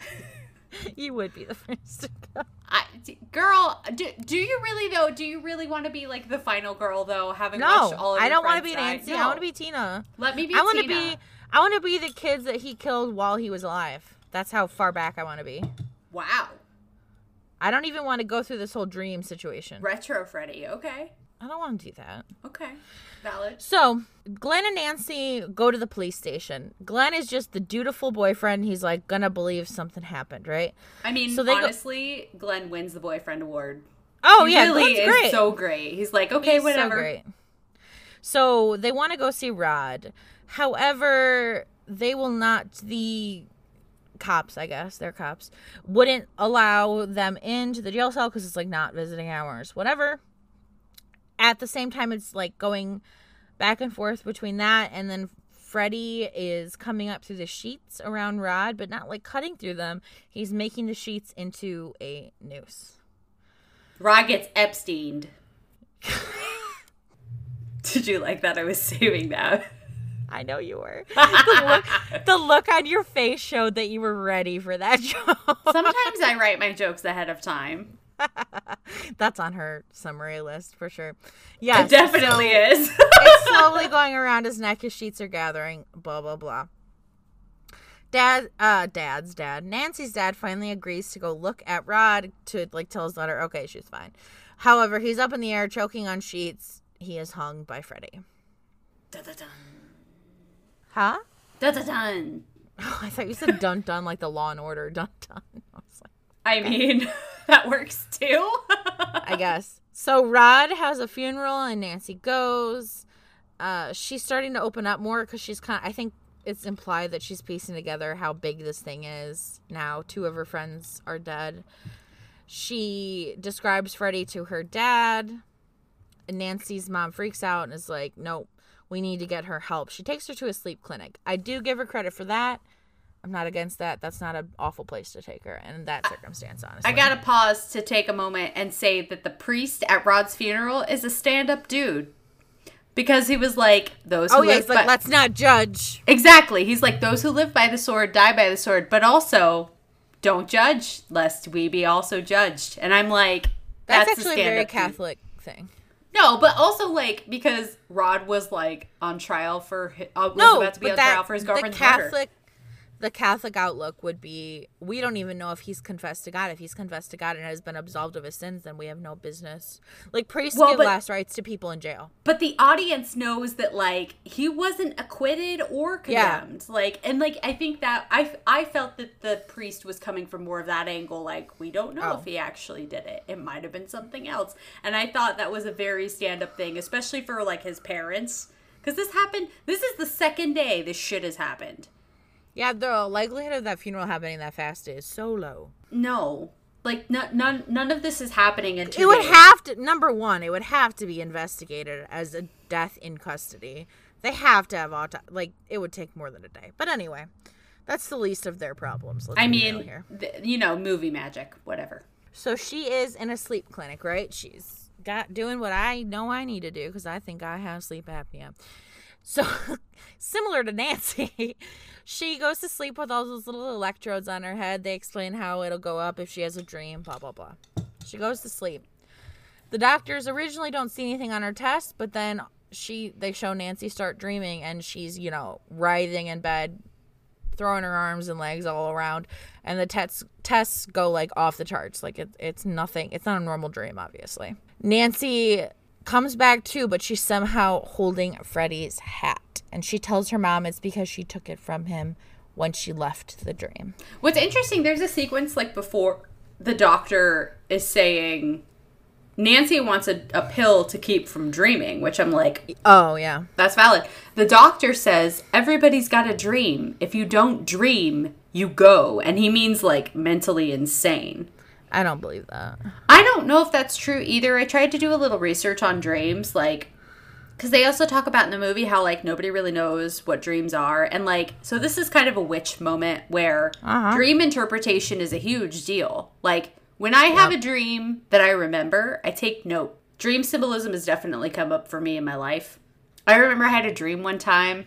You would be the first to go. I, girl, do, do you really though? Do you really want to be like the final girl though? Having No, watched all of I don't want to be? Nancy. No. I want to be Tina. Let me be. I want to be. I want to be the kids that he killed while he was alive. That's how far back I want to be. Wow, I don't even want to go through this whole dream situation. retro Freddy. Okay, I don't want to do that. okay, valid. So, Glenn and Nancy go to the police station. Glenn is just the dutiful boyfriend. He's like gonna believe something happened, right? I mean, So they go- honestly, Glenn wins the boyfriend award. Oh He yeah, really Glenn's is great. so great. He's like, okay, He's so whatever. great. So they want to go see Rod. However, they will not. The cops, I guess, they're cops, wouldn't allow them into the jail cell because it's like not visiting hours, whatever. At the same time, it's like going back and forth between that and then Freddy is coming up through the sheets around Rod, but not like cutting through them. He's making the sheets into a noose. Rod gets Epsteined. Did you like that? I was saving that. I know you were. The look, the look on your face showed that you were ready for that joke. Sometimes I write my jokes ahead of time. That's on her summary list for sure. Yeah. It definitely is. it's slowly going around his neck. His sheets are gathering. Blah blah blah. Dad, uh, Dad's dad, Nancy's dad, finally agrees to go look at Rod to like tell his daughter, okay, she's fine. However, he's up in the air, choking on sheets. He is hung by Freddy. Dun-dun-dun. Huh? Dun-dun-dun. Oh, I thought you said dun dun like the Law and Order dun dun. I mean, that works too. I guess. So Rod has a funeral and Nancy goes. Uh, she's starting to open up more because she's kind. I think it's implied that she's piecing together how big this thing is now. Two of her friends are dead. She describes Freddy to her dad. And Nancy's mom freaks out and is like, "Nope, we need to get her help." She takes her to a sleep clinic. I do give her credit for that. I'm not against that. That's not an awful place to take her in that circumstance, honestly. I gotta pause to take a moment and say that the priest at Rod's funeral is a stand-up dude. Because he was like, those who Oh yeah, live he's like, let's not judge. Exactly. He's like, those who live by the sword die by the sword, but also don't judge, lest we be also judged. And I'm like, That's, that's, actually a very stand-up dude. Catholic thing. No, but also like because Rod was like on trial for hi- uh, was No, about to be but on that trial for his the girlfriend's murder. The Catholic outlook would be: we don't even know if he's confessed to God. If he's confessed to God and has been absolved of his sins, then we have no business. Like priests Well, give but- last rites to people in jail. But the audience knows that like he wasn't acquitted or Yeah. condemned. Like and like I think that I I felt that the priest was coming from more of that angle like we don't know Oh. if he actually did it. It might have been something else. And I thought that was a very stand-up thing, especially for like his parents cuz this happened this is the second day this shit has happened. Yeah, the likelihood of that funeral happening that fast is so low. No. Like none none none of this is happening in two It would days. have to. Number one, it would have to be investigated as a death in custody. They have to have auto. Like it would take more than a day. But anyway, that's the least of their problems. I mean, th- you know, movie magic, whatever. So she is in a sleep clinic, right? She's got doing what I know I need to do because I think I have sleep apnea. So, similar to Nancy, she goes to sleep with all those little electrodes on her head. They explain how it'll go up if she has a dream, blah, blah, blah. She goes to sleep. The doctors originally don't see anything on her test, but then she they show Nancy start dreaming and she's, you know, writhing in bed, throwing her arms and legs all around and the tests tests go like off the charts like it, it's nothing it's not a normal dream obviously nancy comes back too but she's somehow holding freddy's hat and she tells her mom it's because she took it from him when she left the dream What's interesting, there's a sequence like before the doctor is saying Nancy wants a, a pill to keep from dreaming, which I'm like, oh yeah that's valid. The doctor says everybody's got a dream. If you don't dream, you go. And he means like mentally insane. I don't believe that I don't know if that's true either. I tried to do a little research on dreams, like, because they also talk about in the movie how, like, nobody really knows what dreams are. And, like, so this is kind of a witch moment where Uh-huh. dream interpretation is a huge deal. Like, when I have a dream that I remember, I take note. Dream symbolism has definitely come up for me in my life. I remember I had a dream one time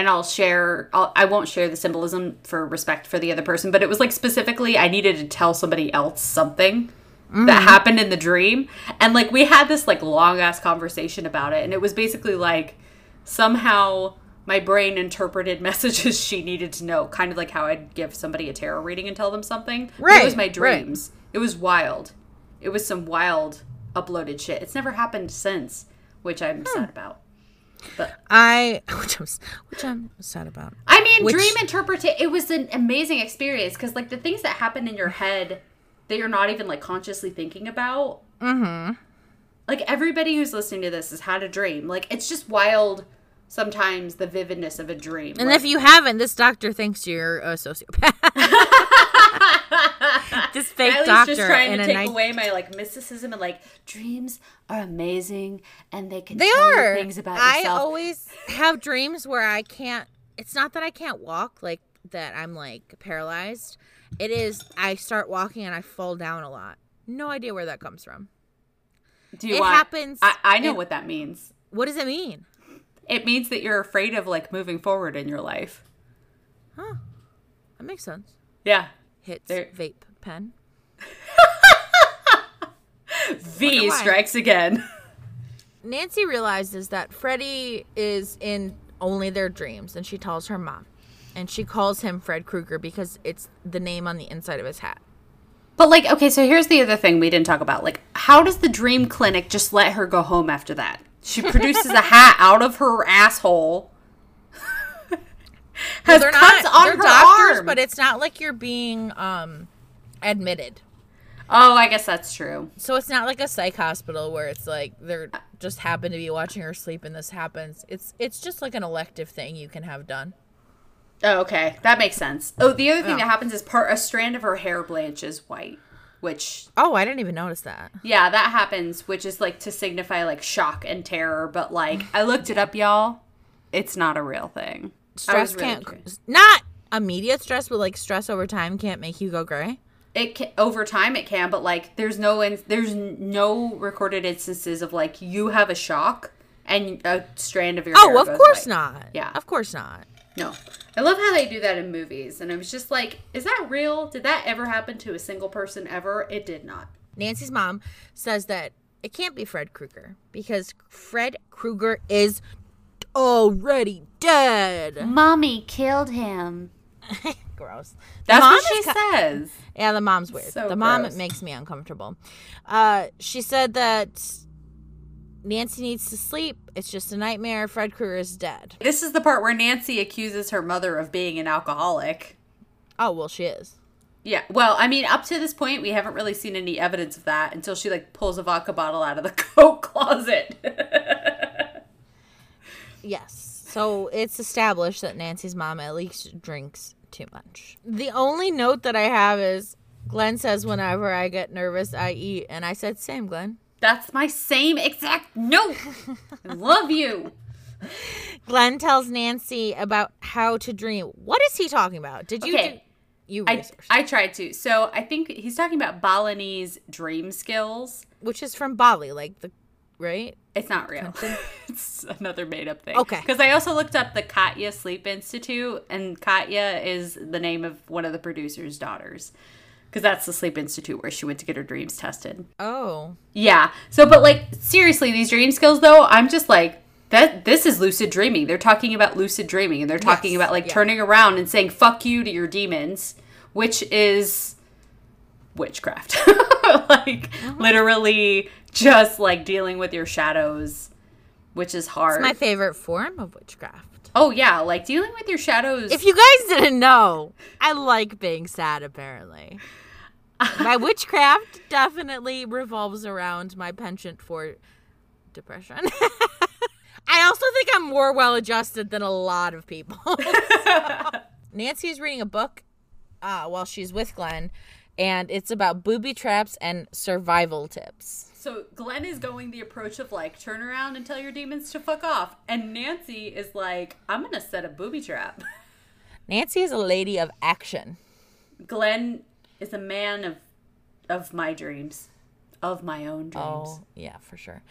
and I'll share I'll, I won't share the symbolism for respect for the other person, but it was like specifically I needed to tell somebody else something that mm. happened in the dream and like we had this like long ass conversation about it and it was basically like somehow my brain interpreted messages she needed to know, kind of like how I'd give somebody a tarot reading and tell them something. But it was Right, my right. dreams. It was wild. It was some wild uploaded shit. It's never happened since, which I'm hmm. sad about. But i which i'm, which I'm sad about I mean, Which- dream interpretation. It was an amazing experience because, like, the things that happen in your head that you're not even like consciously thinking about. Mm-hmm. Like everybody who's listening to this has had a dream. Like it's just wild. Sometimes the vividness of a dream. and Like, if you haven't this doctor thinks you're a sociopath this fake Kylie's doctor just trying to take night away my like mysticism and like dreams are amazing and they can They tell are. you things about yourself. I always have dreams where I can't. It's not that I can't walk, like that. I'm like paralyzed. It is. I start walking and I fall down a lot. No idea where that comes from. Do you it want? happens I, I know in- what that means. What does it mean? It means that you're afraid of like moving forward in your life. Huh. That makes sense. Yeah. Hits vape pen. V strikes again. Nancy realizes that Freddy is in only their dreams, and she tells her mom, and she calls him Fred Krueger because it's the name on the inside of his hat. But like, okay, so here's the other thing we didn't talk about. Like, how does the dream clinic just let her go home after that? She produces a hat out of her asshole. Has they're cuts not on her doctors, arm. but it's not like you're being um admitted. oh, I guess that's true. So it's not like a psych hospital where it's like they're just happen to be watching her sleep and this happens. It's it's just like an elective thing you can have done. Oh, okay, that makes sense. Oh, the other thing Yeah. that happens is part a strand of her hair blanches white, which Oh, I didn't even notice that. yeah, that happens, which is like to signify like shock and terror. But like, I looked it up, y'all. It's not a real thing. Stress really can't curious. not immediate stress, but like stress over time can't make you go gray. it can, over time it can but like there's no in, there's no recorded instances of like you have a shock and a strand of your oh, hair Oh, of course not. Yeah. Of course not. no i love how they do that in movies and i was just like is that real did that ever happen to a single person ever it did not Nancy's mom says that it can't be Fred Krueger because Fred Krueger is already dead. mommy killed him Gross. That's mom what she is ki- says Yeah, the mom's weird. So the mom gross. makes me uncomfortable. Uh, she said that Nancy needs to sleep. It's just a nightmare. Fred Krueger is dead. this is the part where nancy accuses her mother of being an alcoholic Oh well, she is. yeah well i mean up to this point we haven't really seen any evidence of that until she like pulls a vodka bottle out of the coat closet Yes. So it's established that Nancy's mom at least drinks too much. The only note that I have is Glenn says whenever I get nervous, I eat, and I said same, Glenn. That's my same exact note. I love you. Glenn tells Nancy about how to dream. What is he talking about? Did you? Okay. Do, you I, researched, I tried to. So I think he's talking about Balinese dream skills. which is from Bali, like the right? It's not real. it's another made up thing. Okay. Because I also looked up the Katya Sleep Institute, and Katya is the name of one of the producer's daughters. Because that's the Sleep Institute where she went to get her dreams tested. Oh. Yeah. So, but like, seriously, these dream skills, though, I'm just like, that this is lucid dreaming. They're talking about lucid dreaming, and they're talking Yes, about like yeah. turning around and saying "fuck you" to your demons, which is witchcraft. like Mm-hmm. literally, just like dealing with your shadows, which is hard. It's my favorite form of witchcraft. oh yeah, like dealing with your shadows. If you guys didn't know, I like being sad apparently. My witchcraft definitely revolves around my penchant for depression. I also think I'm more well adjusted than a lot of people. Nancy is reading a book uh, while she's with Glenn, and it's about booby traps and survival tips. So Glenn is going the approach of like turn around and tell your demons to fuck off, and Nancy is like, I'm gonna set a booby trap. Nancy is a lady of action. Glenn is a man of of my dreams, of my own oh, dreams. Oh, yeah, for sure.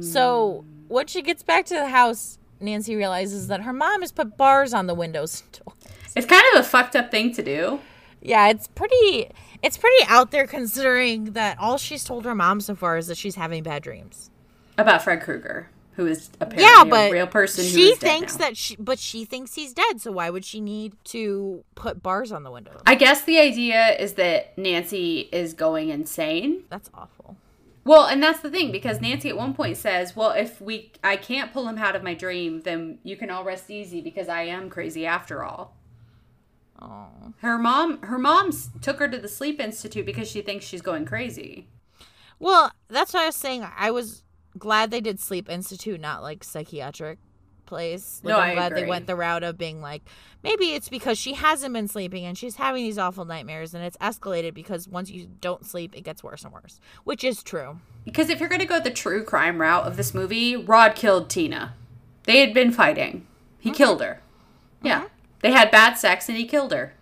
So, when she gets back to the house, Nancy realizes that her mom has put bars on the windows. and doors. It's kind of a fucked up thing to do. Yeah, it's pretty it's pretty out there considering that all she's told her mom so far is that she's having bad dreams. About Fred Krueger, who is apparently Yeah, but a real person. who she is dead thinks that she but she thinks he's dead, so why would she need to put bars on the windows? I guess the idea is that Nancy is going insane. That's awful. Well, and that's the thing because Nancy at one point says, "Well, if we I can't pull him out of my dream, then you can all rest easy because I am crazy after all." Oh. Her mom her mom took her to the sleep institute because she thinks she's going crazy. Well, that's what I was saying. I was glad they did Sleep Institute, not like psychiatric place. Like, No, I'm I glad they went the route of being like, maybe it's because she hasn't been sleeping and she's having these awful nightmares, and it's escalated because once you don't sleep, it gets worse and worse, which is true. Because if you're going to go the true crime route of this movie, Rod killed Tina. They had been fighting. He mm-hmm. killed her. Yeah. Mm-hmm. They had bad sex and he killed her.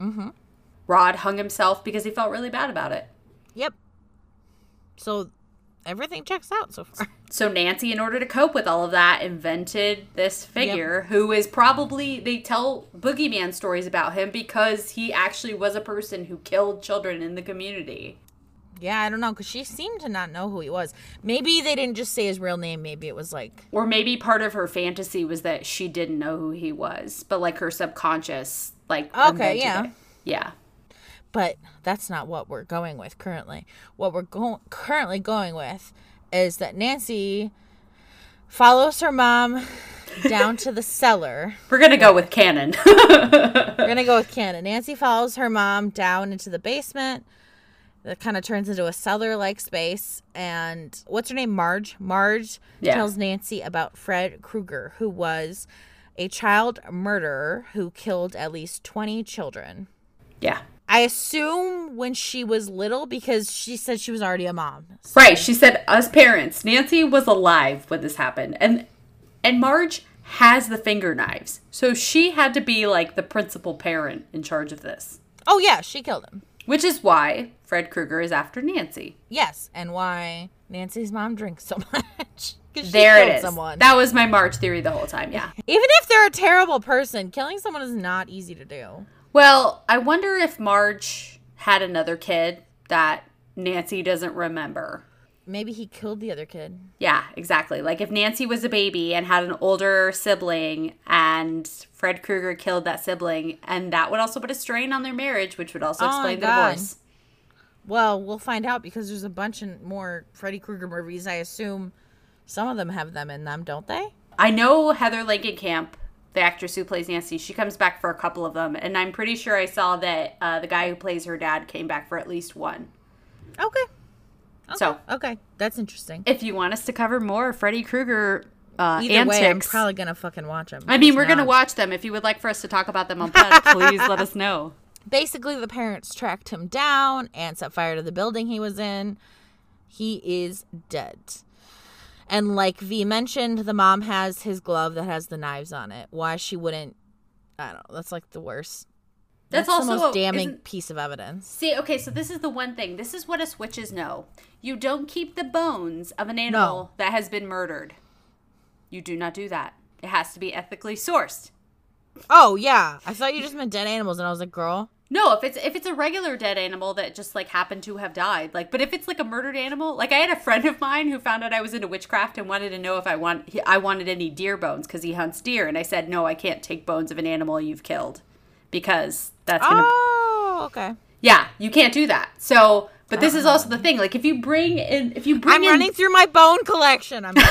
Mm-hmm. Rod hung himself because he felt really bad about it. Yep. So everything checks out so far. So Nancy, in order to cope with all of that, invented this figure who is probably they tell boogeyman stories about him because he actually was a person who killed children in the community. Yeah, I don't know, because she seemed to not know who he was. Maybe they didn't just say his real name. Maybe it was like, Or maybe part of her fantasy was that she didn't know who he was, but like her subconscious, like Okay, yeah. it. yeah. but that's not what we're going with currently. What we're going currently going with is that Nancy follows her mom down to the cellar. We're gonna go with canon. We're gonna go with canon. Nancy follows her mom down into the basement. That kind of turns into a cellar-like space. And what's her name? Marge. Marge Yeah. tells Nancy about Fred Krueger, who was a child murderer who killed at least twenty children. yeah. I assume when she was little because she said she was already a mom. So- Right. She said us parents. Nancy was alive when this happened. And and Marge has the finger knives. So she had to be like the principal parent in charge of this. Oh yeah, she killed him. Which is why Fred Krueger is after Nancy. Yes, and why Nancy's mom drinks so much. There it is. Someone. That was my Marge theory the whole time, yeah. Even if they're a terrible person, killing someone is not easy to do. Well, I wonder if Marge had another kid that Nancy doesn't remember. Maybe he killed the other kid. Yeah, exactly. Like if Nancy was a baby and had an older sibling and Fred Krueger killed that sibling, and that would also put a strain on their marriage, which would also Oh explain the God. divorce. Well, we'll find out because there's a bunch of more Freddy Krueger movies. I assume some of them have them in them, don't they? I know Heather Langenkamp, the actress who plays Nancy, she comes back for a couple of them, and I'm pretty sure I saw that uh, the guy who plays her dad came back for at least one. Okay. So Okay, that's interesting. if you want us to cover more Freddy Krueger uh, Either antics, way, I'm probably gonna fucking watch them. I mean, we're gonna watch them. If you would like for us to talk about them on pod, please let us know. basically the parents tracked him down and set fire to the building he was in. He is dead. And like V mentioned, the mom has his glove that has the knives on it. Why she wouldn't I don't know, that's like the worst That's, That's, also the most a- damning piece of evidence. See, okay, so this is the one thing. This is what us witches know. You don't keep the bones of an animal that has been murdered. You do not do that. It has to be ethically sourced. Oh yeah, I thought you just meant dead animals, and I was like, girl. No, if it's if it's a regular dead animal that just like happened to have died, like, but if it's like a murdered animal, like I had a friend of mine who found out I was into witchcraft and wanted to know if I want he- I wanted any deer bones because he hunts deer, and I said no, I can't take bones of an animal you've killed because that's gonna Oh, okay. yeah, you can't do that. So, but this is oh. also the thing, like if you bring in if you bring I'm in running through my bone collection. I'm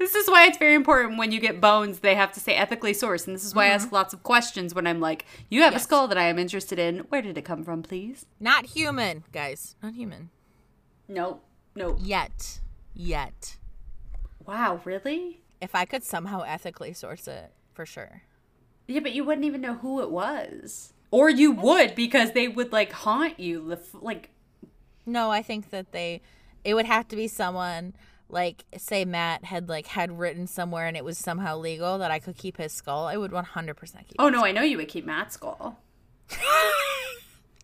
This is why it's very important when you get bones, they have to say ethically sourced. And this is why I mm-hmm. ask lots of questions when I'm like, you have a skull that I am interested in. Where did it come from, please? not human, guys. Not human Nope. Nope. yet. Yet. Wow, really? If I could somehow ethically source it, for sure. Yeah, but you wouldn't even know who it was. Or you would because they would like haunt you. the Like, No, I think that they. It would have to be someone like, say, Matt had like had written somewhere, and it was somehow legal that I could keep his skull. I would 100 percent keep. oh no, I know you would keep Matt's skull.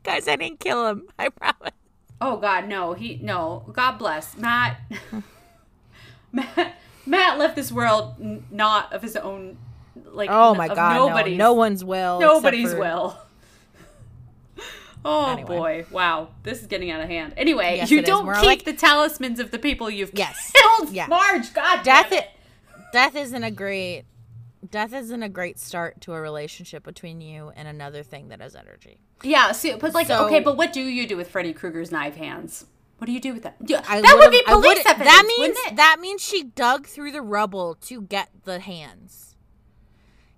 Guys, I didn't kill him. I promise. Oh God, no, he no. God bless Matt. Matt, Matt left this world n- not of his own. Like, Oh my of god, no, nobody's, no one's will. nobody's for- will. Oh Anyway. boy, wow, this is getting out of hand. Anyway, Yes, you don't keep like- the talismans of the people you've Yes. killed. Yeah. Marge, God, Death, damn it, death isn't a great. Death isn't a great start to a relationship between you and another thing that has energy. Yeah, see, but like, So- okay, but what do you do with Freddy Krueger's knife hands? What do you do with that? Yeah, I that would be I police evidence. That means it? that means she dug through the rubble to get the hands.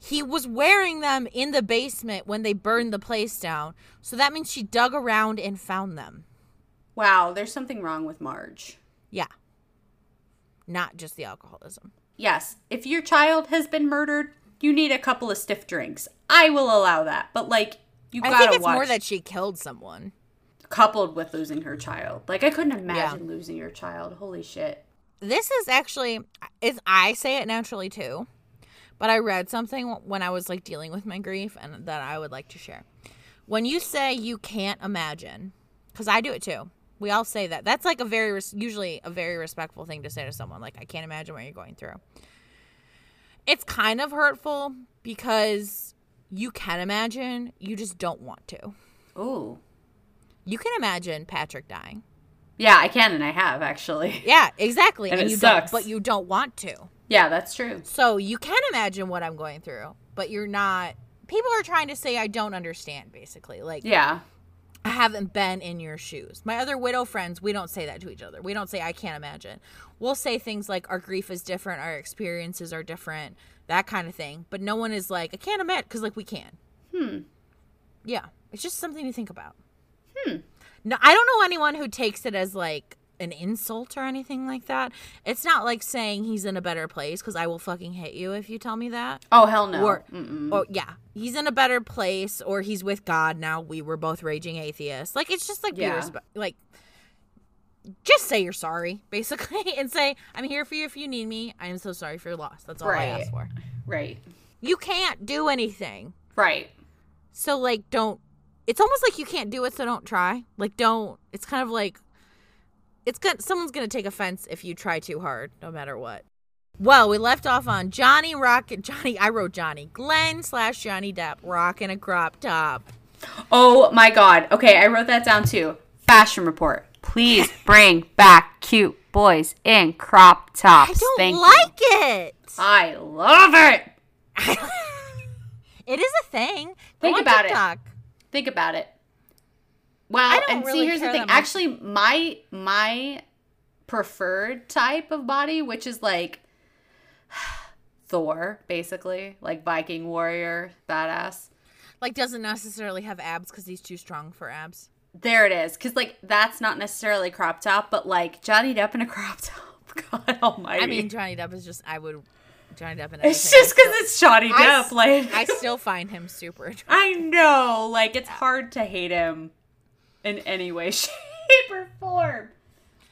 He was wearing them in the basement when they burned the place down. So that means she dug around and found them. wow, there's something wrong with Marge. Yeah. Not just the alcoholism. Yes, if your child has been murdered, you need a couple of stiff drinks. I will allow that, but like, you gotta I think it's watch. more that she killed someone. Coupled with losing her child. Like, I couldn't imagine losing your child. Holy shit. this is actually is I say it naturally too, but I read something when I was like dealing with my grief and that I would like to share. When you say you can't imagine, because I do it too. We all say that. That's like a very usually a very respectful thing to say to someone. Like I can't imagine what you're going through. It's kind of hurtful because you can imagine, you just don't want to. Ooh. You can imagine Patrick dying. Yeah, I can and I have actually. Yeah, exactly. And it you sucks. don't but you don't want to. Yeah, that's true. So you can imagine what I'm going through, but you're not. People are trying to say I don't understand, basically. Like, Yeah. I haven't been in your shoes. My other widow friends, we don't say that to each other. We don't say I can't imagine. We'll say things like our grief is different, our experiences are different, that kind of thing. But no one is like, I can't imagine, because, like, we can. Hmm. Yeah. It's just something to think about. Hmm. No, I don't know anyone who takes it as like an insult or anything like that. It's not like saying he's in a better place because I will fucking hit you if you tell me that. Oh hell no. Or, or yeah, he's in a better place, or he's with God now. We were both raging atheists. Like it's just like Yeah. respe- like just say you're sorry, basically, and say I'm here for you if you need me. I am so sorry for your loss. That's all I Right. ask for. Right. You can't do anything, Right. so like don't. It's almost like you can't do it, so don't try. Like don't. It's kind of like it's good. Someone's gonna take offense if you try too hard, no matter what. Well, we left off on Johnny Rock. Johnny, I wrote Johnny Glenn slash Johnny Depp rocking a crop top. Oh my god. Okay, I wrote that down too. Fashion report. Please bring back cute boys in crop tops. I don't Thank you. like it. I love it. it is a thing. Go Think about it. Think about it. Well, and really see, here's the thing. Actually, my my preferred type of body, which is like Thor, basically, like Viking warrior, badass. Like doesn't necessarily have abs because he's too strong for abs. There it is. Because, like, that's not necessarily crop top, but, like, Johnny Depp in a crop top. God almighty. I mean, Johnny Depp is just. I would. Johnny Depp and it's just because it's Johnny I Depp. s- like, I still find him super. attractive. I know. Like, it's hard to hate him in any way, shape, or form.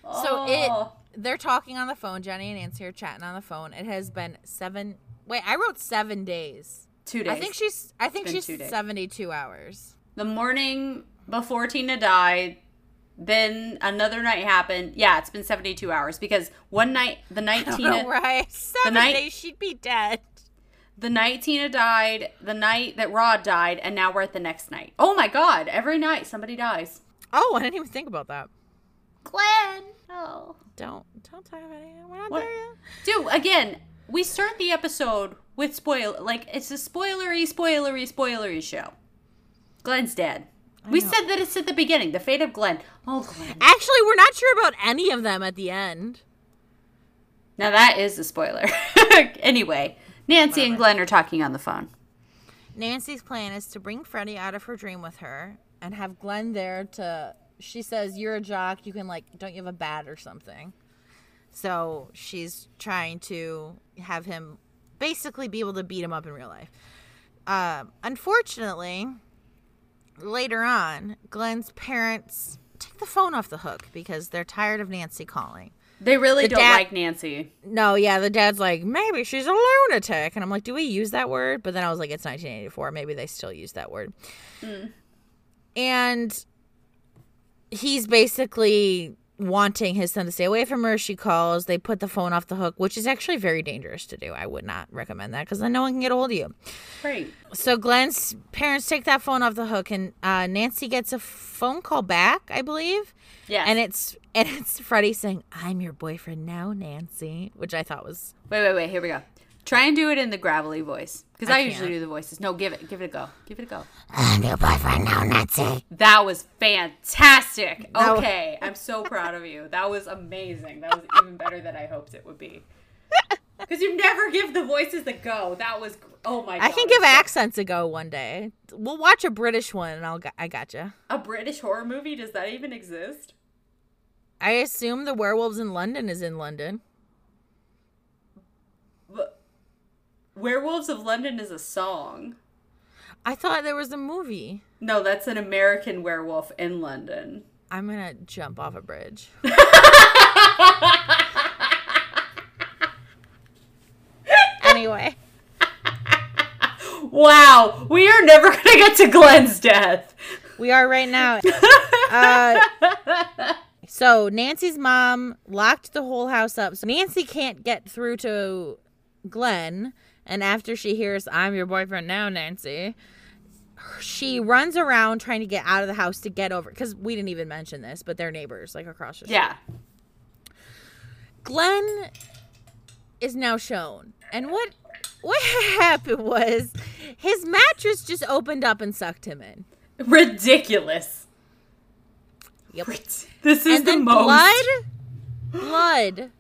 So Oh. it. They're talking on the phone. Jenny and Nancy are chatting on the phone. It has been seven. Wait, I wrote seven days two days. I think she's. I think she's seventy-two hours. the morning before Tina died. Then another night happened. Yeah, it's been 72 hours because one night, the night Tina, Oh, right. Seven night- days, she'd be dead. the night Tina died, the night that Rod died, and now we're at the next night. Oh my God! Every night somebody dies. Oh, I didn't even think about that. Glenn. Oh. Don't don't talk about it. We're not What? there yet. Dude, again, we start the episode with spoil like it's a spoilery, spoilery, spoilery show. Glenn's dead. We know. said that it's at the beginning. The fate of Glenn. Oh, Glenn. Actually, we're not sure about any of them at the end. Now that is a spoiler. anyway, Nancy and Glenn are talking on the phone. Nancy's plan is to bring Freddy out of her dream with her and have Glenn there to. She says, You're a jock. You can, like, don't you have a bat or something? So she's trying to have him basically be able to beat him up in real life. Um, unfortunately, later on, Glenn's parents take the phone off the hook because they're tired of Nancy calling. They really The don't dad- like Nancy. No, yeah, the dad's like, maybe she's a lunatic. And I'm like, do we use that word? But then I was like, it's 1984. Maybe they still use that word. Hmm. And he's basically wanting his son to stay away from her. She calls. They put the phone off the hook, which is actually very dangerous to do. I would not recommend that because then no one can get a hold of you. Great. So Glenn's parents take that phone off the hook, and uh, Nancy gets a phone call back, I believe. Yeah. And it's and it's Freddy saying, "I'm your boyfriend now, Nancy," which I thought was wait, wait, wait. Here we go. Try and do it in the gravelly voice because I I, usually do the voices. No, give it, give it a go. Give it a go. I'm your boyfriend now, Nancy. That was fantastic. That wa- Okay, I'm so proud of you. That was amazing. That was even better than I hoped it would be. Because you never give the voices a go. That was gr- oh my. God. I can give accents a go one day. We'll watch a British one, and I'll. g- I gotcha. a British horror movie. Does that even exist? I assume the werewolves in London is in London. But Werewolves of London is a song. I thought there was a movie. No, that's an American werewolf in London. I'm gonna jump off a bridge. anyway, Wow, we are never gonna get to Glenn's death. we are right now. Uh, so Nancy's mom locked the whole house up. So Nancy can't get through to Glenn, and after she hears "I'm your boyfriend now, Nancy," she runs around trying to get out of the house to get over. Because we didn't even mention this, but they're neighbors, like across the street. Yeah. Glenn is now shown. And what what happened was his mattress just opened up and sucked him in. Ridiculous. Yep. This is and the most. blood blood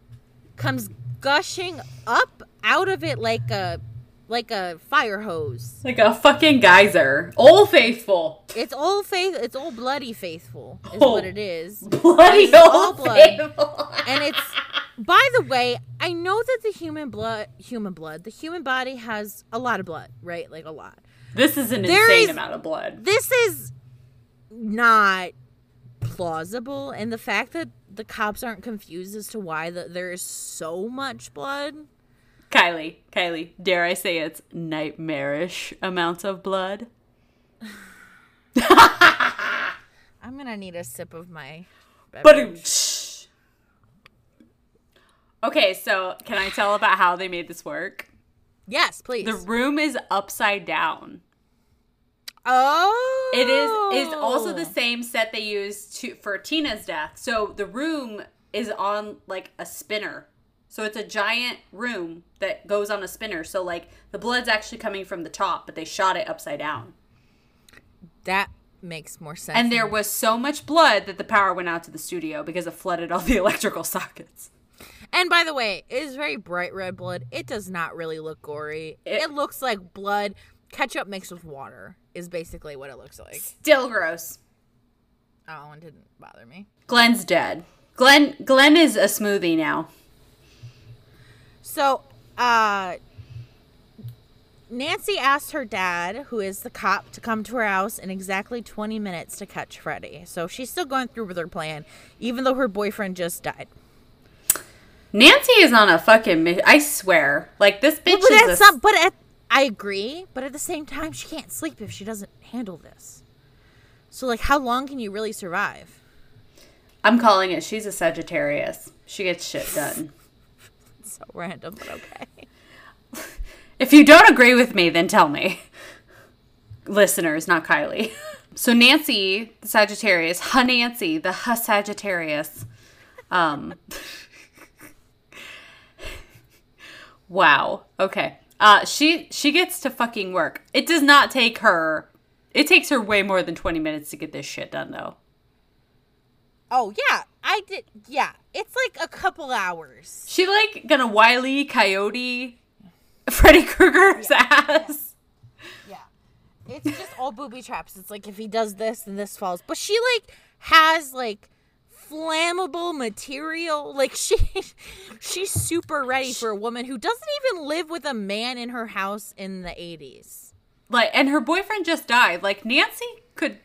comes gushing up out of it like a like a fire hose. Like a fucking geyser. Old faithful. It's all faith it's all bloody faithful is Oh. what it is. Bloody old blood. faithful. and it's by the way i know that the human blood human blood the human body has a lot of blood right like a lot This is an There insane is- amount of blood. this is not plausible and the fact that the cops aren't confused as to why the, there is so much blood Kylie, Kylie, dare I say it's nightmarish amounts of blood? i'm gonna need a sip of my But beverage. Okay, so can I tell about how they made this work? yes please The room is upside down. oh It is is also the oh. same set they used to for Tina's death. So the room is on like a spinner. So it's a giant room that goes on a spinner. So like the blood's actually coming from the top, but they shot it upside down. that makes more sense And there was so much blood that the power went out to the studio because it flooded all the electrical sockets. And by the way, it is very bright red blood. It does not really look gory. It, It- looks like blood ketchup mixed with water is basically what it looks like. Still gross. Oh, it didn't bother me. Glenn's dead. Glenn Glenn is a smoothie now. So, uh Nancy asked her dad, who is the cop, to come to her house in exactly 20 minutes to catch Freddy. So she's still going through with her plan, even though her boyfriend just died. Nancy is on a fucking I swear. Like this bitch But is at a some, but at I agree, but at the same time, she can't sleep if she doesn't handle this. So, like, how long can you really survive? I'm calling it. She's a Sagittarius. She gets shit done. So random, but okay. If you don't agree with me, then tell me. Listeners, not Kylie. So Nancy, the Sagittarius, huh Nancy, the huh Sagittarius. Um Wow. Okay. Uh she she gets to fucking work. It does not take her it takes her way more than 20 minutes to get this shit done though. Oh yeah, I did. Yeah, it's like a couple hours. She like gonna wily coyote Freddy Krueger's ass. Yeah, it's just all booby traps. It's like if he does this, then this falls. But she like has like flammable material. Like she, she's super ready for a woman who doesn't even live with a man in her house in the eighties. Like, and her boyfriend just died. Like Nancy could,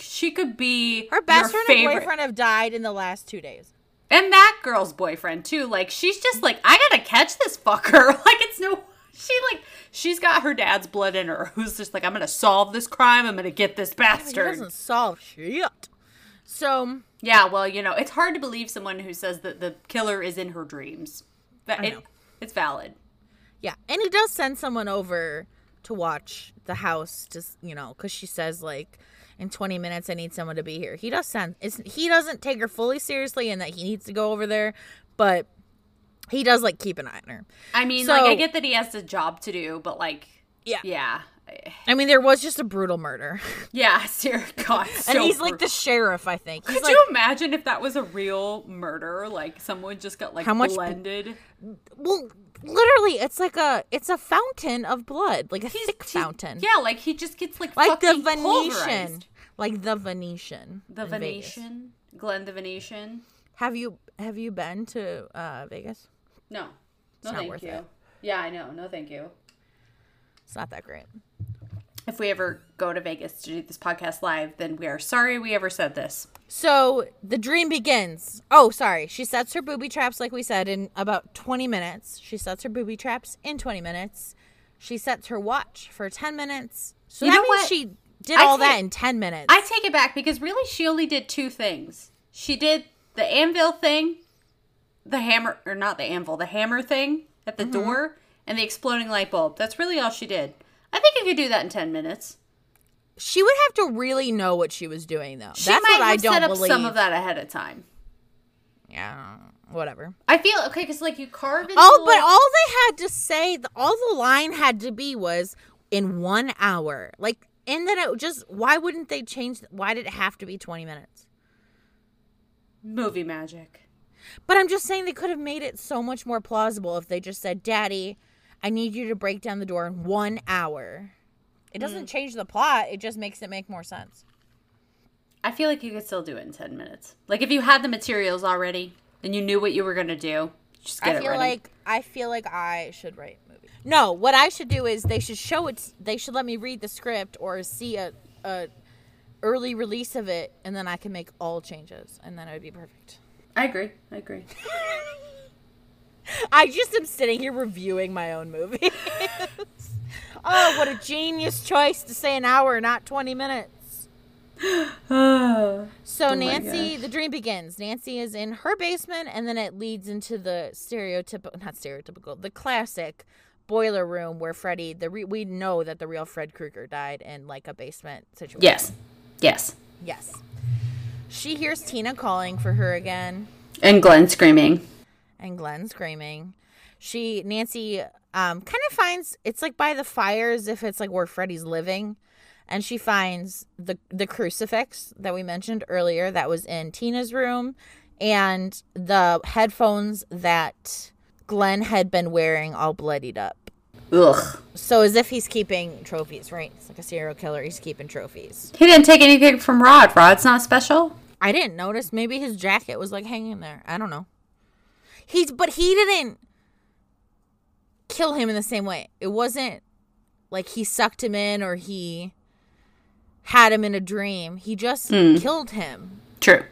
she could be Her best friend favorite. and boyfriend have died in the last two days. and that girl's boyfriend too. Like she's just like, I gotta catch this fucker. Like it's no, she like she's got her dad's blood in her. Who's just like, I'm gonna solve this crime. I'm gonna get this He bastard. doesn't solve shit. So Yeah, well, you know, it's hard to believe someone who says that the killer is in her dreams. That it, it's valid. Yeah, and he does send someone over to watch the house, just you know, because she says like, in 20 minutes I need someone to be here. He does send. It's, he doesn't take her fully seriously, and that he needs to go over there, but he does like keep an eye on her. I mean, like I get that he has a job to do, but like, Yeah. yeah, I mean, there was just a brutal murder, yeah. Dear God, and so he's like the sheriff. I think he's Could like, you imagine if that was a real murder? Like someone just got like How much bl- blended. well, literally, it's like a it's a fountain of blood, like a thick He- fountain, Yeah, like he just gets like like the Venetian, like the Venetian, The in Vegas. Venetian, Glenn the Venetian. Have you have you been to uh, Vegas? No, no, not thank worth you. it. Yeah, I know. No, thank you. It's not that great. If we ever go to Vegas to do this podcast live, then we are sorry we ever said this. So the dream begins. Oh, sorry. She sets her booby traps, like we said, in about 20 minutes. She sets her booby traps in 20 minutes. She sets her watch for 10 minutes. So You that means what? she did I all take- that in 10 minutes. I take it back because really she only did two things. She did the anvil thing, the hammer, or not the anvil, the hammer thing at Mm-hmm. the door, and the exploding light bulb. That's really all she did. I think you could do that in 10 minutes. she would have to really know what she was doing, though. She That's might what I have don't set up believe. some of that ahead of time. Yeah, whatever. I feel okay because like you carve. Oh, but all they had to say, all the line had to be was in one hour. Like, and then it just, why wouldn't they change? Why did it have to be 20 minutes? movie magic. But I'm just saying they could have made it so much more plausible if they just said, Daddy, I need you to break down the door in one hour. It doesn't mm. change the plot, it just makes it make more sense. I feel like you could still do it in 10 minutes. Like if you had the materials already and you knew what you were gonna do, just get I it feel ready. like I feel like I should write movies. No, what I should do is they should show it they should let me read the script or see a, a early release of it and then I can make all changes and then it would be perfect. I agree. I agree. I just am sitting here reviewing my own movie. oh, what a genius choice to say an hour, not 20 minutes. Oh. So my Nancy, gosh. the dream begins. Nancy is in her basement, and then it leads into the stereotypical, not stereotypical, the classic boiler room where Freddy, the re- we know that the real Fred Krueger died in like a basement situation. Yes. Yes. Yes. She hears Tina calling for her again. And Glenn screaming. And Glenn screaming. She Nancy um kind of finds it's like by the fire as if it's like where Freddy's living. And she finds the the crucifix that we mentioned earlier that was in Tina's room and the headphones that Glenn had been wearing all bloodied up. Ugh. So as if he's keeping trophies, right? It's like a serial killer, he's keeping trophies. He didn't take anything from Rod. Rod's not special. I didn't notice. Maybe his jacket was like hanging there. I don't know. He's but he didn't kill him in the same way. It wasn't like he sucked him in or he had him in a dream. He just hmm. killed him. True.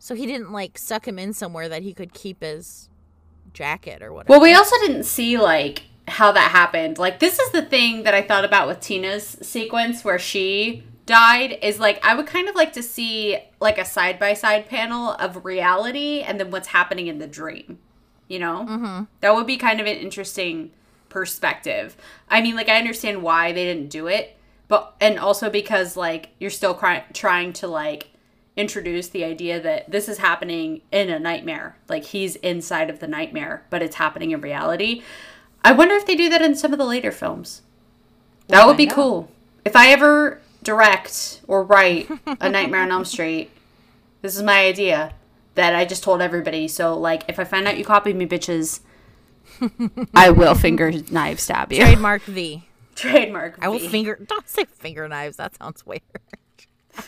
So he didn't like suck him in somewhere that he could keep his jacket or whatever. Well, we also didn't see like how that happened. Like this is the thing that I thought about with Tina's sequence where she died is like I would kind of like to see like a side by side panel of reality and then what's happening in the dream. You know, mm-hmm. that would be kind of an interesting perspective. I mean, like I understand why they didn't do it, but and also because like you're still cry- trying to like introduce the idea that this is happening in a nightmare. Like he's inside of the nightmare, but it's happening in reality. I wonder if they do that in some of the later films. That We'll would be cool. If I ever direct or write a Nightmare on Elm Street, this is my idea that I just told everybody. So, like, if I find out you copied me, bitches, I will finger knife stab you. Trademark V. Trademark. I will finger. Don't say finger knives. That sounds weird.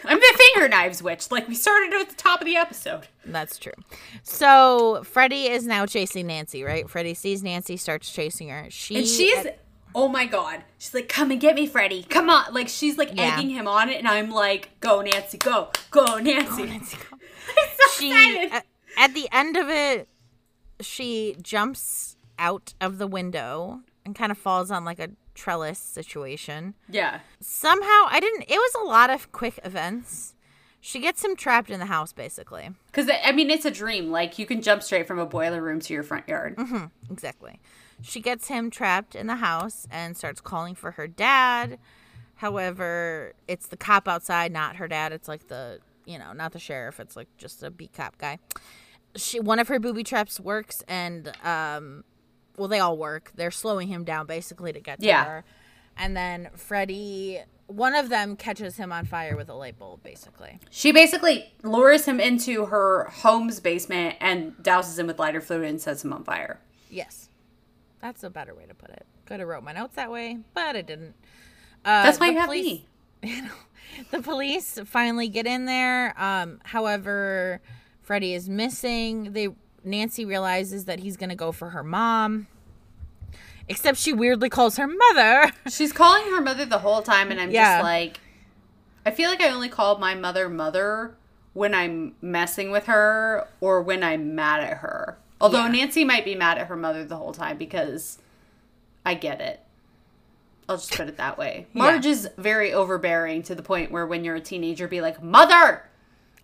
I'm the finger knives witch. Like we started at the top of the episode. That's true. So Freddy is now chasing Nancy, right? Freddy sees Nancy, starts chasing her. She And she's oh my god. She's like, come and get me, Freddy. Come on. Like she's like Yeah. egging him on it, and I'm like, go, Nancy, go, go, Nancy. Nancy, go. So she excited. at, at the end of it, she jumps out of the window and kind of falls on like a trellis situation. yeah. Somehow, I didn't. It was a lot of quick events. She gets him trapped in the house, basically. Because I mean, it's a dream. Like you can jump straight from a boiler room to your front yard. Mm-hmm. Exactly. She gets him trapped in the house and starts calling for her dad. However, it's the cop outside, not her dad. It's like the, you know, not the sheriff. It's like just a beat cop guy. She one of her booby traps works and um well they all work. They're slowing him down basically to get to Yeah. her. And then Freddy one of them catches him on fire with a light bulb basically. She basically lures him into her home's basement and douses him with lighter fluid and sets him on fire. Yes. That's a better way to put it. Could have wrote my notes that way, but I didn't. Uh, That's why the you have police- me. you know, the police finally get in there. Um, however, Freddy is missing. They Nancy realizes that he's gonna go for her mom. Except she weirdly calls her mother. She's calling her mother the whole time, and I'm Yeah. just like, I feel like I only call my mother mother when I'm messing with her or when I'm mad at her. Although Yeah. Nancy might be mad at her mother the whole time because I get it. I'll just put it that way. Marge is very overbearing to the point where when you're a teenager, be like, Mother!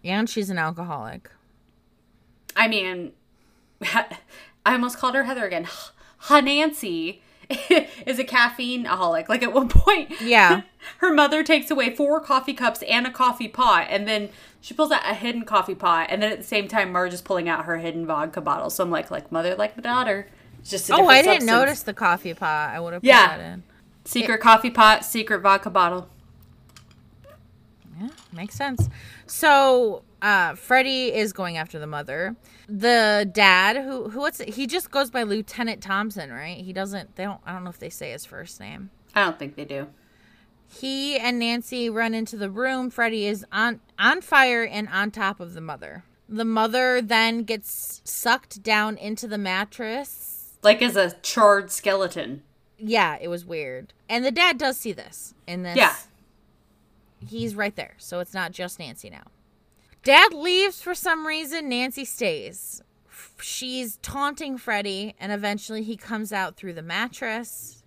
and she's an alcoholic. I mean, I almost called her Heather again. Ha Nancy is a caffeine aholic. Like at one point, Yeah. her mother takes away four coffee cups and a coffee pot, and then she pulls out a hidden coffee pot, and then at the same time, Marge is pulling out her hidden vodka bottle. So I'm like, like mother, like the daughter. It's just a Oh, I didn't substance. notice the coffee pot. I would have put Yeah. that in. Secret coffee pot, secret vodka bottle. Yeah, makes sense. So, uh, Freddy is going after the mother. The dad, who who what's he just goes by Lieutenant Thompson, right? He doesn't. They don't. I don't know if they say his first name. I don't think they do. He and Nancy run into the room. Freddy is on on fire and on top of the mother. The mother then gets sucked down into the mattress. Like as a charred skeleton. Yeah, it was weird. And the dad does see this in this. Yeah. He's right there. So it's not just Nancy now. Dad leaves for some reason. Nancy stays. She's taunting Freddy, and eventually he comes out through the mattress.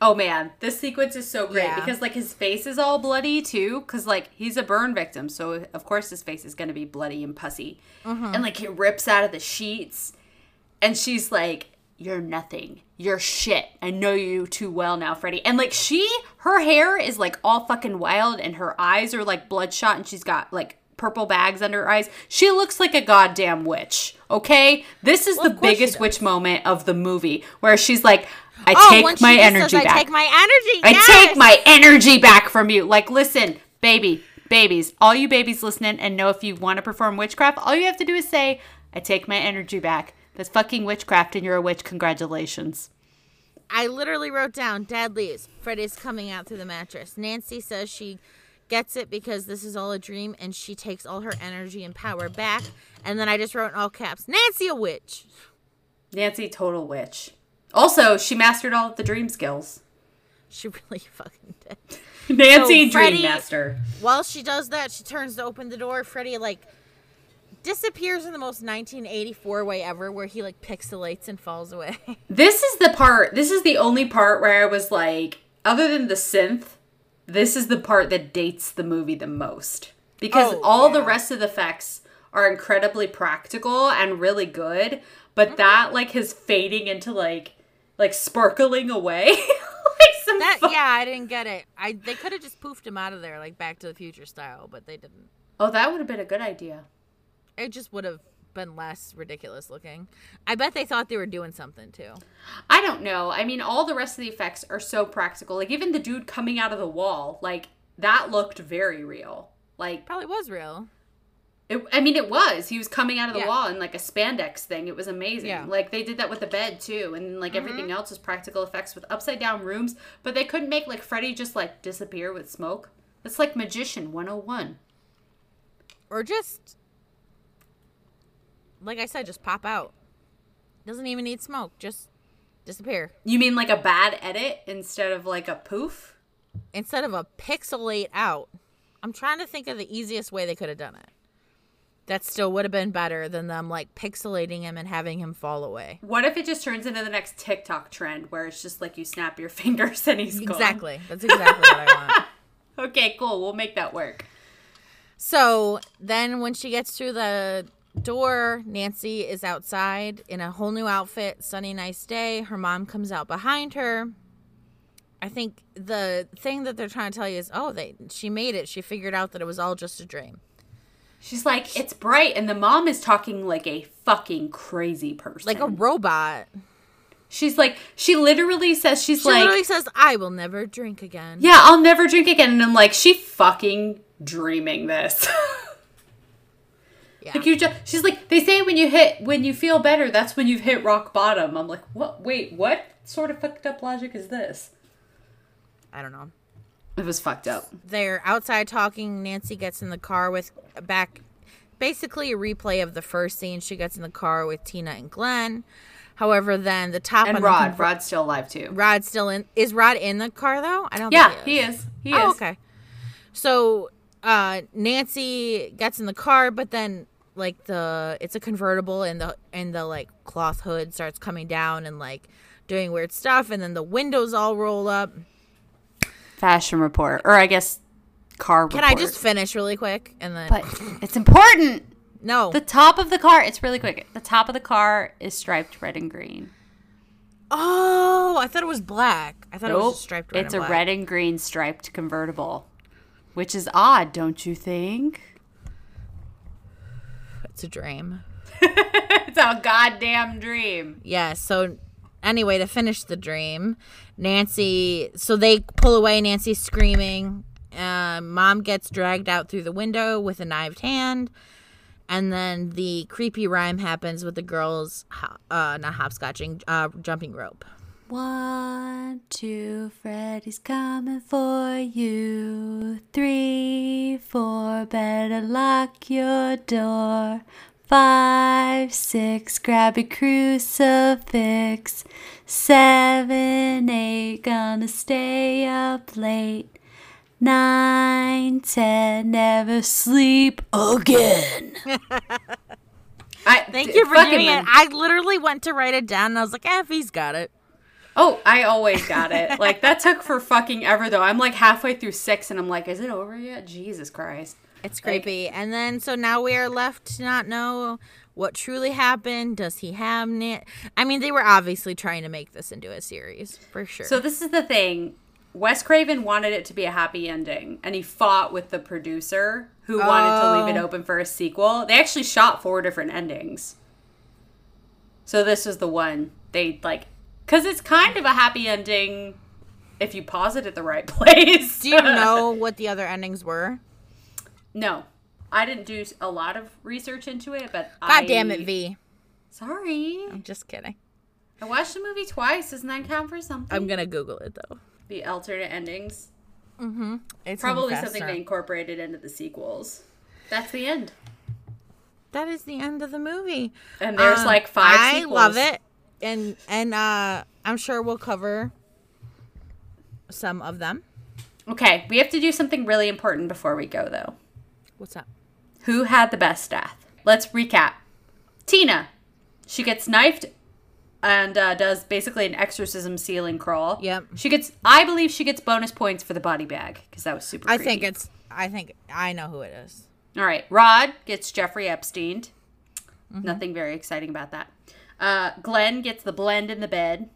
Oh man, this sequence is so great Yeah. because like his face is all bloody too, because like he's a burn victim, so of course his face is gonna be bloody and pussy, uh-huh. and like he rips out of the sheets, and she's like, "You're nothing, you're shit. I know you too well now, Freddy." And like she, her hair is like all fucking wild, and her eyes are like bloodshot, and she's got like purple bags under her eyes. She looks like a goddamn witch. Okay, this is Well, the of course she biggest witch moment of the movie, where she's like. I Oh, take my energy says, back. I take my energy. I yes! take my energy back from you. Like, listen, baby, babies, all you babies listening and know if you want to perform witchcraft, all you have to do is say, I take my energy back. That's fucking witchcraft and you're a witch. Congratulations. I literally wrote down Dad leaves. Freddy's coming out through the mattress. Nancy says she gets it because this is all a dream and she takes all her energy and power back. And then I just wrote in all caps, Nancy a witch. Nancy, total witch. Also, she mastered all of the dream skills. She really fucking did. Nancy, So, Freddy- Dream Master. While she does that, she turns to open the door. Freddy like disappears in the most 1984 way ever, where he like pixelates and falls away. This is the part, this is the only part where I was like, other than the synth, this is the part that dates the movie the most. Because Oh, all the rest of the effects are incredibly practical and really good, but mm-hmm. that like his fading into like like sparkling away. like some that fu- yeah, I didn't get it. I they could have just poofed him out of there like Back to the Future style, but they didn't. Oh, that would have been a good idea. It just would have been less ridiculous looking. I bet they thought they were doing something too. I don't know. I mean, all the rest of the effects are so practical. Like even the dude coming out of the wall, like that looked very real. Like Probably was real. it, I mean, it was. He was coming out of the Yeah. wall in like a spandex thing. It was amazing. Yeah. Like they did that with the bed too, and like mm-hmm. everything else was practical effects with upside down rooms. But they couldn't make like Freddy just like disappear with smoke. That's like magician 101. Or just like I said, just pop out. Doesn't even need smoke. Just disappear. You mean like a bad edit instead of like a poof? Instead of a pixelate out. I'm trying to think of the easiest way they could have done it. That still would have been better than them like pixelating him and having him fall away. What if it just turns into the next TikTok trend where it's just like you snap your fingers and he's gone? Exactly. That's exactly what I want. Okay, cool. We'll make that work. So then when she gets through the door, Nancy is outside in a whole new outfit, sunny, nice day. Her mom comes out behind her. I think the thing that they're trying to tell you is, oh, they she made it. She figured out that it was all just a dream. She's like, it's bright, and the mom is talking like a fucking crazy person. Like a robot. she's like, she literally says, she's She like, literally says, I will never drink again. yeah, I'll never drink again. And I'm like, she fucking dreaming this. Yeah. like you just, she's like, they say when you hit, when you feel better, that's when you've hit rock bottom. I'm like, what? Wait, what sort of fucked up logic is this? I don't know. It was fucked up. They're outside talking. Nancy gets in the car with back, basically a replay of the first scene. She gets in the car with Tina and Glenn. However, then the top And Rod, Rod's still alive too. Rod's still in. Is Rod in the car though? I don't. Yeah, think he is. He oh, is. okay. So uh, Nancy gets in the car, but then like the it's a convertible, and the and the like cloth hood starts coming down and like doing weird stuff, and then the windows all roll up. Fashion report, or I guess car. Can I just finish really quick and then But it's important. no? The top of the car, it's really quick. The top of the car is striped red and green. oh, I thought it was black. I thought it was striped red. it's a black. red and green striped convertible, which is odd, don't you think? It's a dream. it's a goddamn dream. Yeah, so anyway, to finish the dream, Nancy, so they pull away, Nancy's screaming. Uh, mom gets dragged out through the window with a knifed hand. And then the creepy rhyme happens with the girls, uh, not hopscotching, uh, jumping rope. One, two, Freddy's coming for you. Three, four, better lock your door. Five, six, grab your crucifix. Seven, eight, gonna stay up late. Nine, ten, never sleep again. I, Thank you for doing it. I literally went to write it down and I was like, eh, if he's got it. Oh, I always got it. Like that took for fucking ever though. I'm like halfway through six and I'm like, is it over yet? Jesus Christ. It's creepy. and then so now we are left to not know what truly happened. Does he have Nan? I mean, they were obviously trying to make this into a series for sure. So this is the thing. Wes Craven wanted it to be a happy ending, and he fought with the producer who wanted to leave it Oh. open for a sequel. They actually shot four different endings. So this was the one they like, because it's kind of a happy ending if you pause it at the right place. Do you know what the other endings were? no, I didn't do a lot of research into it, but God damn it, V. Sorry, I'm just kidding. I watched the movie twice. Doesn't that count for something? I'm gonna Google it though. the alternate endings. Mm-hmm. It's Probably something they incorporated into the sequels. That's the end. That is the end of the movie. And there's Um, like five. I sequels. love it, and and uh, I'm sure we'll cover some of them. Okay, we have to do something really important before we go though. What's up? Who had the best death? let's recap. Tina, she gets knifed and uh, does basically an exorcism ceiling crawl. Yep. She gets, I believe she gets bonus points for the body bag because that was super. I creepy. think it's. I think I know who it is. All right. Rod gets Jeffrey Epstein. Mm-hmm. Nothing very exciting about that. Uh, Glenn gets the blend in the bed.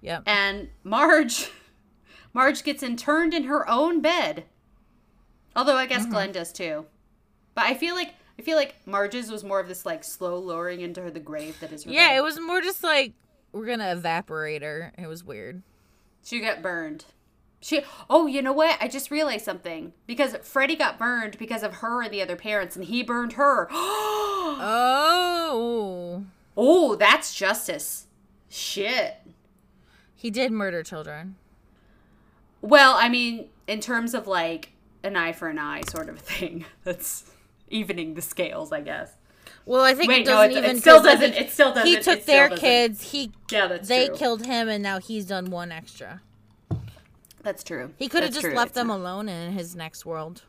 Yep. And Marge, Marge gets interned in her own bed. Although I Mm-hmm. guess Glenn does too. But I feel like I feel like Marge's was more of this like slow lowering into her the grave that is her yeah, bed. it was more just like we're gonna evaporate her. It was weird. She got burned. She oh, you know what? I just realized something. Because Freddy got burned because of her and the other parents, and he burned her. Oh, oh, that's justice. Shit. he did murder children. Well, I mean, in terms of like an eye for an eye sort of thing. That's evening the scales, I guess. Well, I think Wait, it doesn't it- it even. still 'cause I doesn't- it still doesn't- He took their doesn't. kids. He Yeah, that's they true. killed him, and now he's done one extra. That's true. He could have just true. left It's them not- alone in his next world.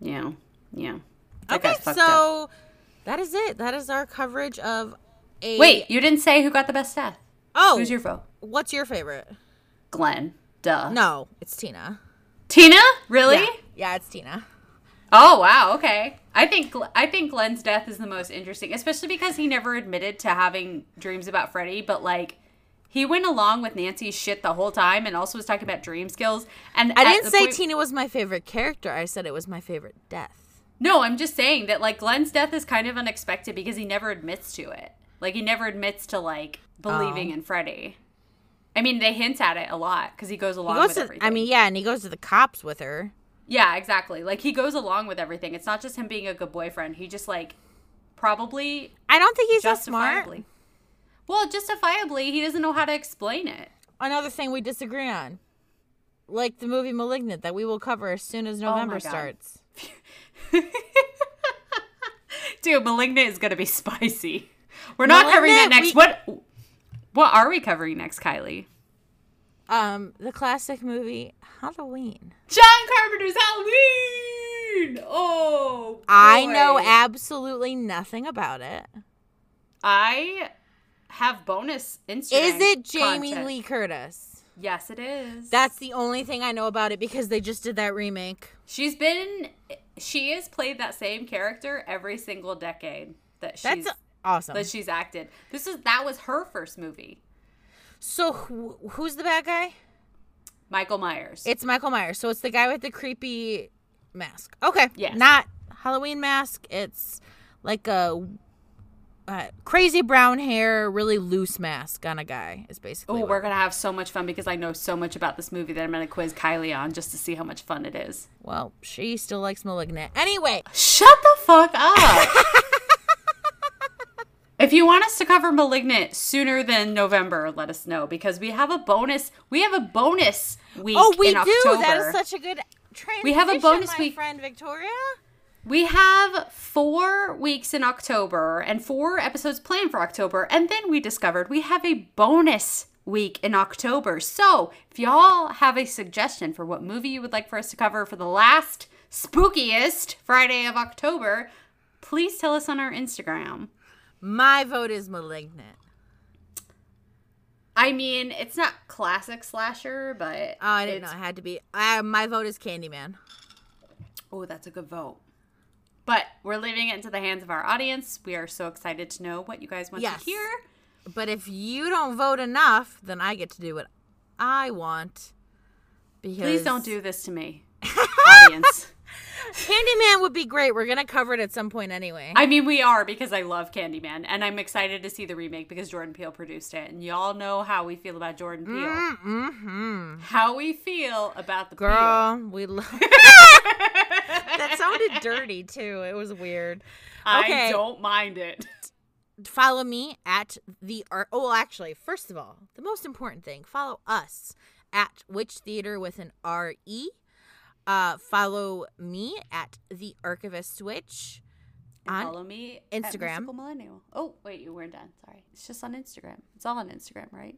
Yeah, yeah. That Okay, so up. That is it. That is our coverage of a. Wait, you didn't say who got the best death. oh, Who's your vote? what's your favorite? Glenn. Duh. No, it's Tina. Tina? Really? Yeah, yeah it's Tina. Oh wow. Okay. I think I think Glenn's death is the most interesting, especially because he never admitted to having dreams about Freddy, but like. He went along with Nancy's shit the whole time, and also was talking about dream skills. And I didn't say point- Tina was my favorite character. I said it was my favorite death. No, I'm just saying that like Glenn's death is kind of unexpected because he never admits to it. Like he never admits to like believing Oh. in Freddy. I mean, they hint at it a lot because he goes He along goes with to, everything. I mean, yeah, and he goes to the cops with her. yeah, exactly. Like he goes along with everything. It's not just him being a good boyfriend. He just like probably I don't think he's that smart. Well, justifiably, he doesn't know how to explain it. Another thing we disagree on, like the movie *Malignant* that we will cover as soon as oh November Oh God. starts. Dude, Malignant is gonna be spicy. We're not covering that next. we- What? What are we covering next, Kylie? Um, the classic movie Halloween. John Carpenter's Halloween. Oh, I know absolutely nothing about it. I have bonus Instagram. Is it Jamie content. Lee Curtis? Yes, it is. That's the only thing I know about it because they just did that remake. she's been. She has played that same character every single decade that she's That's awesome. that she's acted. This is that was her first movie. So who, who's the bad guy? Michael Myers. It's Michael Myers. So it's the guy with the creepy mask. Okay. Yes. Not Halloween mask. It's like a uh, crazy brown hair, really loose mask on a guy. Is basically. Oh, we're gonna have so much fun because I know so much about this movie that I'm gonna quiz Kylie on just to see how much fun it is. Well, she still likes Malignant. Anyway, Shut the fuck up. if you want us to cover Malignant sooner than November, let us know because we have a bonus. We have a bonus week. oh, we do. October. That is such a good transition. We have a bonus my week- friend Victoria. We have four weeks in October and four episodes planned for October, and then we discovered we have a bonus week in October. So, if y'all have a suggestion for what movie you would like for us to cover for the last spookiest Friday of October, please tell us on our Instagram. My vote is Malignant. I mean, it's not classic slasher, but Oh, I didn't know it had to be. Uh, my vote is Candyman. Oh, that's a good vote. But we're leaving it into the hands of our audience. We are so excited to know what you guys want Yes. to hear. But if you don't vote enough, then I get to do what I want. Because Please don't do this to me, audience. Candyman would be great. We're gonna cover it at some point anyway. I mean, we are because I love Candyman, and I'm excited to see the remake because Jordan Peele produced it, and y'all know how we feel about Jordan Peele. mm-hmm. How we feel about the Girl, we love. that sounded dirty too. It was weird. Okay. I don't mind it. Follow me at the art. Oh, well, actually, first of all, the most important thing: follow us at Witch Theater with an R E. Uh, follow me at the Archivist Witch. On follow me Instagram. Millennial. Oh, wait, you weren't done. Sorry. It's just on Instagram. It's all on Instagram, right?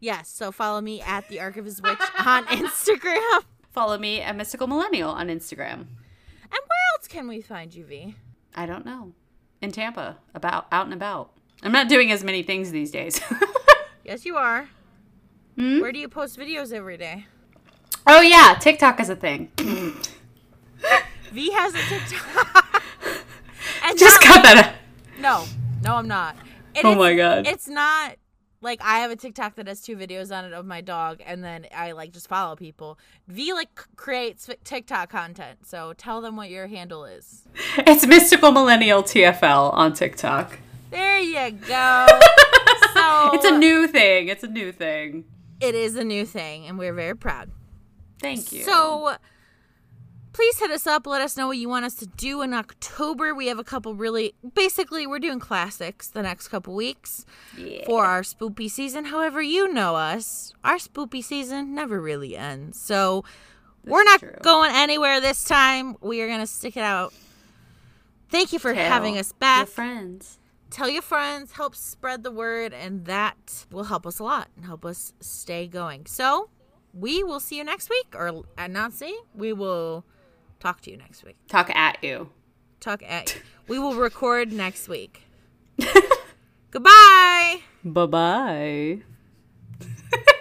Yes, so follow me at the Archivist Witch on Instagram. Follow me at Mystical Millennial on Instagram. And where else can we find you, V? I don't know. In Tampa, about out and about. I'm not doing as many things these days. Yes, you are. Hmm? Where do you post videos every day? Oh yeah, TikTok is a thing. V has a TikTok. and Just not- got that. no, no, I'm not. And Oh my God. It's not like I have a TikTok that has two videos on it of my dog, and then I like just follow people. V like creates TikTok content, so tell them what your handle is. It's mystical millennial TFL on TikTok. There you go. so It's a new thing. It's a new thing. it is a new thing, and we're very proud. Thank you. So please hit us up. Let us know what you want us to do in October. We have a couple really, basically, we're doing classics the next couple weeks yeah. for our spoopy season. However, you know us, our spoopy season never really ends. So we're not true. going anywhere this time. We are going to stick it out. Thank you for Tell having us your back. friends. Tell your friends, help spread the word, and that will help us a lot and help us stay going. So we will see you next week, or uh, not see, we will talk to you next week. Talk at you. Talk at we will record next week. Goodbye. Bye bye.